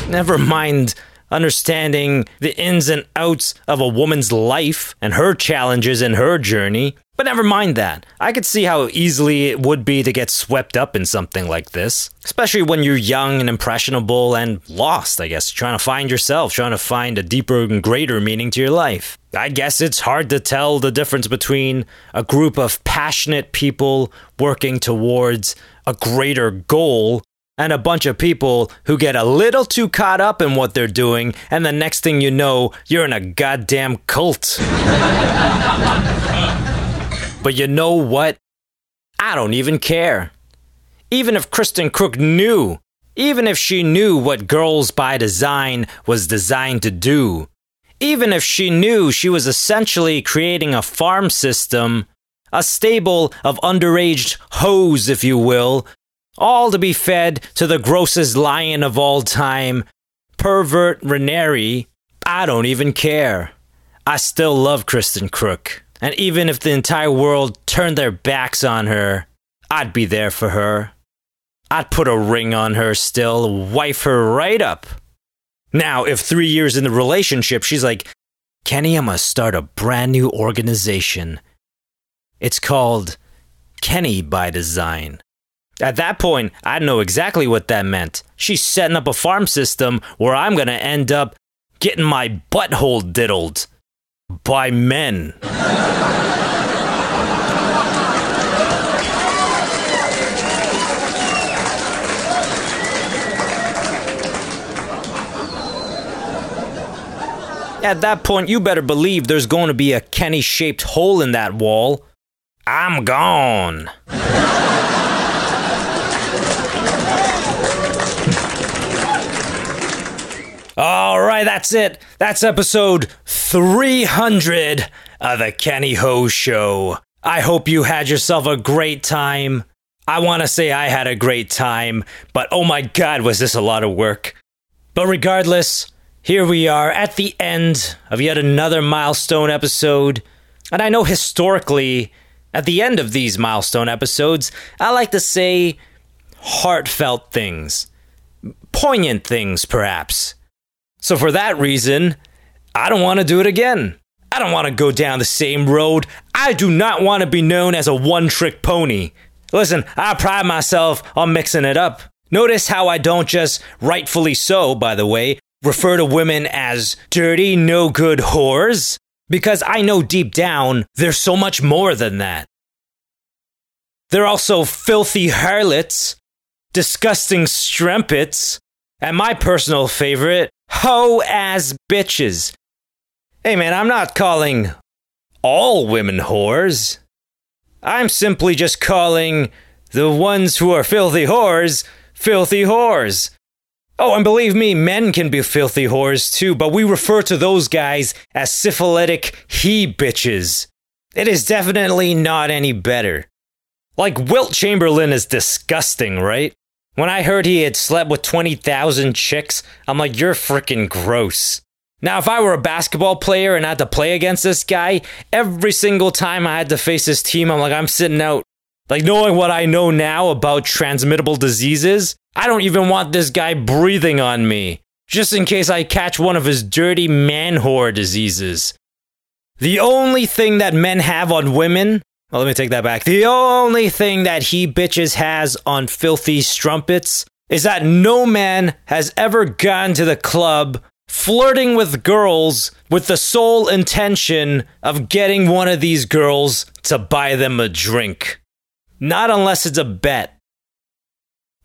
Never mind understanding the ins and outs of a woman's life and her challenges in her journey. But never mind that. I could see how easily it would be to get swept up in something like this. Especially when you're young and impressionable and lost, I guess, trying to find yourself, trying to find a deeper and greater meaning to your life. I guess it's hard to tell the difference between a group of passionate people working towards a greater goal and a bunch of people who get a little too caught up in what they're doing, and the next thing you know, you're in a goddamn cult. but you know what? I don't even care. Even if Kristin Kreuk knew, even if she knew what Girls by Design was designed to do, even if she knew she was essentially creating a farm system, a stable of underage hoes, if you will, all to be fed to the grossest lion of all time, pervert Raniere, I don't even care. I still love Kristin Kreuk. And even if the entire world turned their backs on her, I'd be there for her. I'd put a ring on her still, wife her right up. Now, if three years in the relationship, she's like, Kenny, I'm gonna start a brand new organization. It's called Kenny by Design. At that point, I know exactly what that meant. She's setting up a farm system where I'm gonna end up getting my butthole diddled by men. At that point, you better believe there's going to be a Kenny shaped hole in that wall. I'm gone. All right, that's it. That's episode 300 of the Kenny Ho Show. I hope you had yourself a great time. I want to say I had a great time, but oh my god, was this a lot of work. But regardless, here we are at the end of yet another milestone episode. And I know historically, at the end of these milestone episodes, I like to say heartfelt things, poignant things, perhaps. So for that reason, I don't want to do it again. I don't want to go down the same road. I do not want to be known as a one trick pony. Listen, I pride myself on mixing it up. Notice how I don't just, rightfully so, by the way, refer to women as dirty, no good whores. Because I know deep down, they're so much more than that. They're also filthy harlots, disgusting strumpets, and my personal favorite, hoe ass bitches. Hey man, I'm not calling all women whores. I'm simply just calling the ones who are filthy whores filthy whores. Oh, and believe me, men can be filthy whores too, but we refer to those guys as syphilitic he bitches. It is definitely not any better. Like, Wilt Chamberlain is disgusting, right? When I heard he had slept with 20,000 chicks, I'm like, you're freaking gross. Now, if I were a basketball player and I had to play against this guy, every single time I had to face this team, I'm like, I'm sitting out. Like, knowing what I know now about transmittable diseases, I don't even want this guy breathing on me, just in case I catch one of his dirty man whore diseases. The only thing that men have on women, well, let me take that back. The only thing that he bitches has on filthy strumpets is that no man has ever gone to the club flirting with girls with the sole intention of getting one of these girls to buy them a drink. Not unless it's a bet.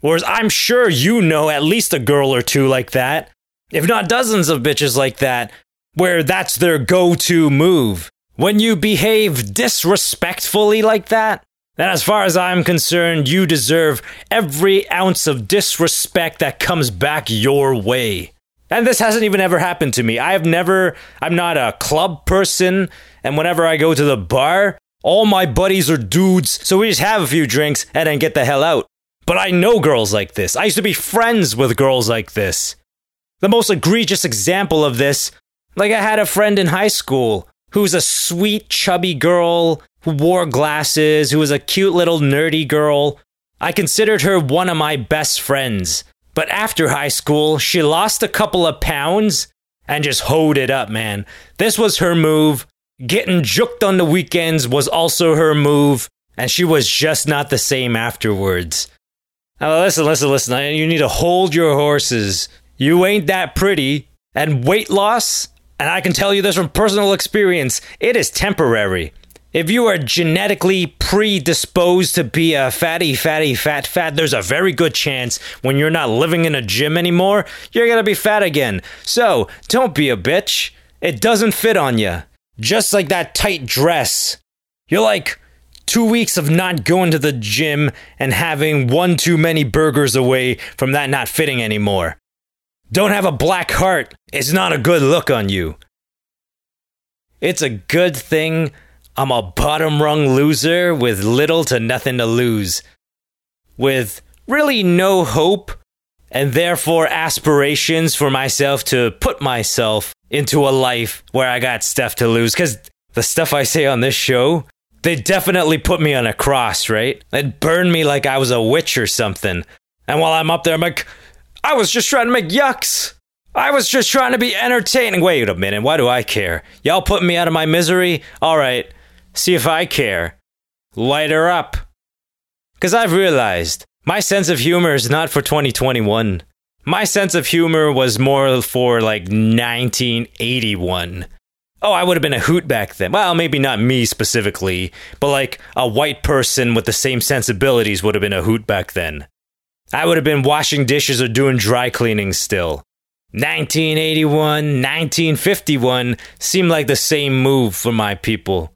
Whereas I'm sure you know at least a girl or two like that, if not dozens of bitches like that, where that's their go to move. When you behave disrespectfully like that, then as far as I'm concerned, you deserve every ounce of disrespect that comes back your way. And this hasn't even ever happened to me. I have never, I'm not a club person, and whenever I go to the bar, all my buddies are dudes, so we just have a few drinks and then get the hell out. But I know girls like this. I used to be friends with girls like this. The most egregious example of this, like I had a friend in high school who's a sweet, chubby girl who wore glasses, who was a cute little nerdy girl. I considered her one of my best friends. But after high school, she lost a couple of pounds and just hoed it up, man. This was her move. Getting juked on the weekends was also her move, and she was just not the same afterwards. Now, listen, listen, listen. You need to hold your horses. You ain't that pretty. And weight loss, and I can tell you this from personal experience, it is temporary. If you are genetically predisposed to be a fatty, fatty, fat, fat, there's a very good chance when you're not living in a gym anymore, you're gonna be fat again. So, don't be a bitch. It doesn't fit on you. Just like that tight dress. You're like two weeks of not going to the gym and having one too many burgers away from that not fitting anymore. Don't have a black heart. It's not a good look on you. It's a good thing I'm a bottom rung loser with little to nothing to lose. With really no hope and therefore aspirations for myself to put myself into a life where I got stuff to lose. Because the stuff I say on this show, they definitely put me on a cross, right? It burned me like I was a witch or something. And while I'm up there, I'm like, I was just trying to make yucks. I was just trying to be entertaining. Wait a minute, why do I care? Y'all put me out of my misery? All right, see if I care. Light her up. Because I've realized my sense of humor is not for 2021. My sense of humor was more for like 1981. Oh, I would have been a hoot back then. Well, maybe not me specifically, but like a white person with the same sensibilities would have been a hoot back then. I would have been washing dishes or doing dry cleaning still. 1981, 1951 seemed like the same move for my people.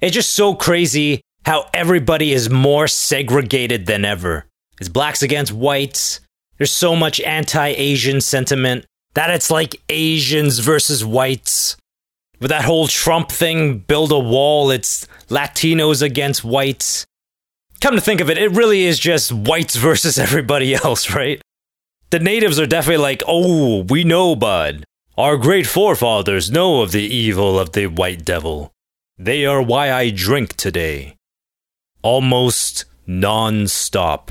It's just so crazy how everybody is more segregated than ever. It's blacks against whites. There's so much anti Asian sentiment that it's like Asians versus whites. With that whole Trump thing, build a wall, it's Latinos against whites. Come to think of it, it really is just whites versus everybody else, right? The natives are definitely like, oh, we know, bud. Our great forefathers know of the evil of the white devil. They are why I drink today. Almost non stop.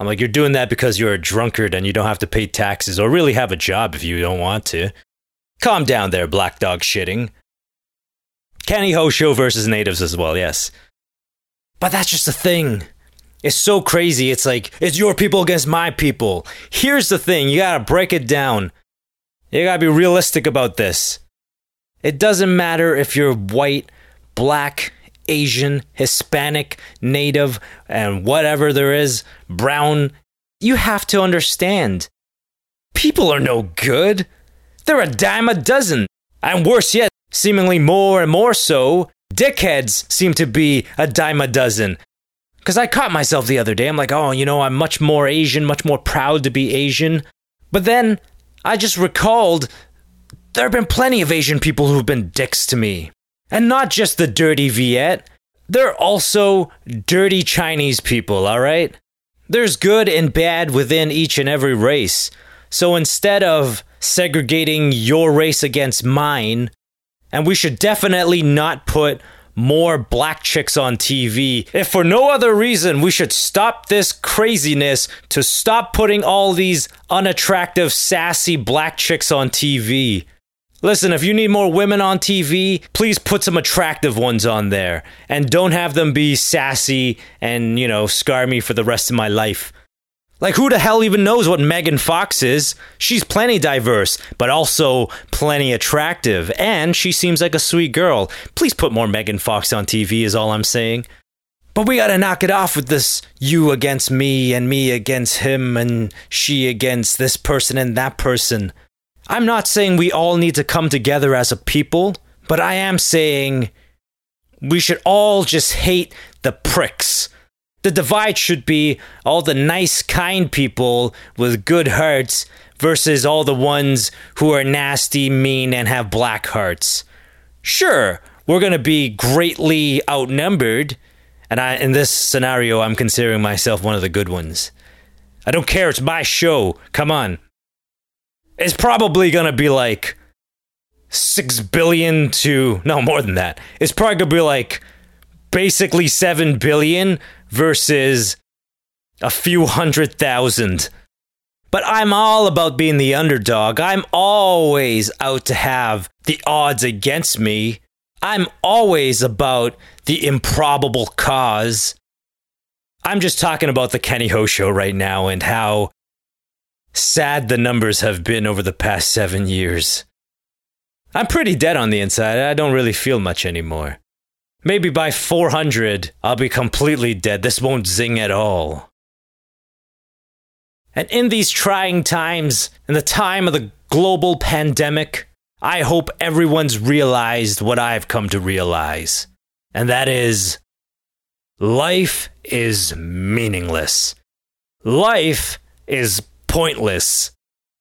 I'm like, you're doing that because you're a drunkard and you don't have to pay taxes or really have a job if you don't want to. Calm down there, black dog shitting. Kenny Ho show versus natives as well, yes. But that's just the thing. It's so crazy. It's like, it's your people against my people. Here's the thing you gotta break it down. You gotta be realistic about this. It doesn't matter if you're white, black, Asian, Hispanic, native, and whatever there is, brown. You have to understand. People are no good. They're a dime a dozen. And worse yet, seemingly more and more so, dickheads seem to be a dime a dozen. Because I caught myself the other day. I'm like, oh, you know, I'm much more Asian, much more proud to be Asian. But then I just recalled there have been plenty of Asian people who've been dicks to me. And not just the dirty Viet, they're also dirty Chinese people, alright? There's good and bad within each and every race. So instead of segregating your race against mine. And we should definitely not put more black chicks on TV. If for no other reason, we should stop this craziness to stop putting all these unattractive, sassy black chicks on TV. Listen, if you need more women on TV, please put some attractive ones on there. And don't have them be sassy and, you know, scar me for the rest of my life. Like, who the hell even knows what Megan Fox is? She's plenty diverse, but also plenty attractive, and she seems like a sweet girl. Please put more Megan Fox on TV, is all I'm saying. But we gotta knock it off with this you against me, and me against him, and she against this person and that person. I'm not saying we all need to come together as a people, but I am saying we should all just hate the pricks. The divide should be all the nice, kind people with good hearts versus all the ones who are nasty, mean, and have black hearts. Sure, we're going to be greatly outnumbered, and I, in this scenario, I'm considering myself one of the good ones. I don't care, it's my show. Come on. It's probably going to be like 6 billion to, no, more than that. It's probably going to be like basically 7 billion versus a few hundred thousand. But I'm all about being the underdog. I'm always out to have the odds against me. I'm always about the improbable cause. I'm just talking about the Kenny Ho show right now and how sad the numbers have been over the past seven years. I'm pretty dead on the inside. I don't really feel much anymore. Maybe by 400, I'll be completely dead. This won't zing at all. And in these trying times, in the time of the global pandemic, I hope everyone's realized what I've come to realize. And that is life is meaningless. Life is pointless.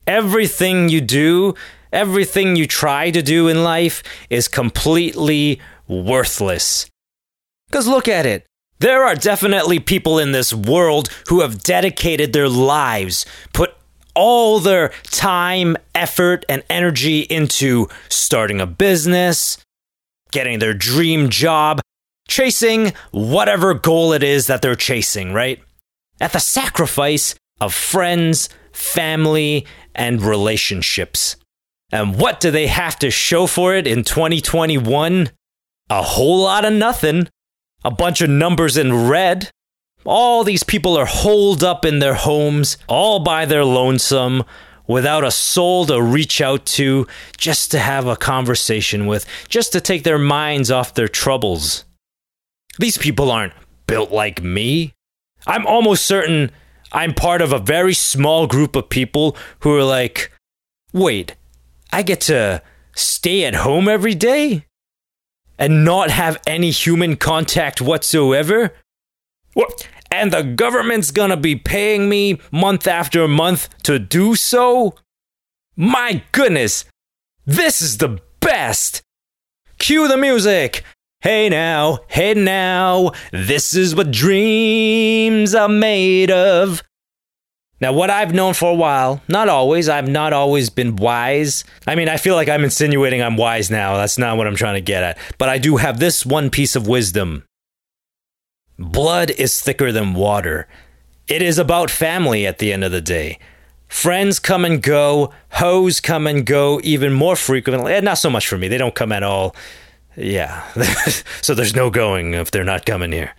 Everything you do, everything you try to do in life is completely worthless. Because look at it. There are definitely people in this world who have dedicated their lives, put all their time, effort, and energy into starting a business, getting their dream job, chasing whatever goal it is that they're chasing, right? At the sacrifice of friends, family, and relationships. And what do they have to show for it in 2021? A whole lot of nothing. A bunch of numbers in red. All these people are holed up in their homes, all by their lonesome, without a soul to reach out to, just to have a conversation with, just to take their minds off their troubles. These people aren't built like me. I'm almost certain I'm part of a very small group of people who are like, wait, I get to stay at home every day and not have any human contact whatsoever? What? And the government's gonna be paying me month after month to do so? My goodness, this is the best! Cue the music! Hey now, hey now, this is what dreams are made of. Now, what I've known for a while, not always, I've not always been wise. I mean, I feel like I'm insinuating I'm wise now. That's not what I'm trying to get at. But I do have this one piece of wisdom blood is thicker than water. It is about family at the end of the day. Friends come and go, hoes come and go even more frequently. Eh, Not so much for me, they don't come at all. Yeah, so there's no going if they're not coming here.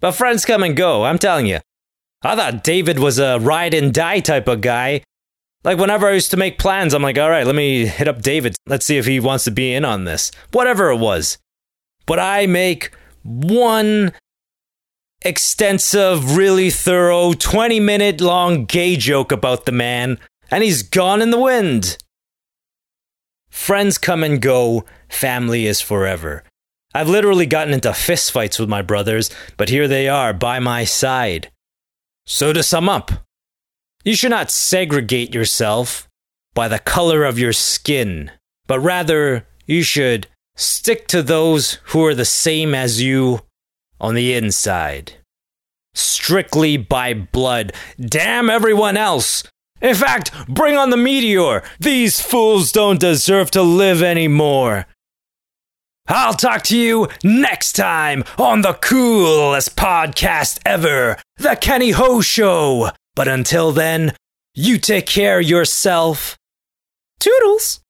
But friends come and go, I'm telling you. I thought David was a ride and die type of guy. Like, whenever I used to make plans, I'm like, all right, let me hit up David. Let's see if he wants to be in on this. Whatever it was. But I make one extensive, really thorough, 20 minute long gay joke about the man, and he's gone in the wind. Friends come and go, family is forever. I've literally gotten into fistfights with my brothers, but here they are by my side. So, to sum up, you should not segregate yourself by the color of your skin, but rather you should stick to those who are the same as you on the inside. Strictly by blood. Damn everyone else! In fact, bring on the meteor. These fools don't deserve to live anymore. I'll talk to you next time on the coolest podcast ever, The Kenny Ho Show. But until then, you take care yourself. Toodles.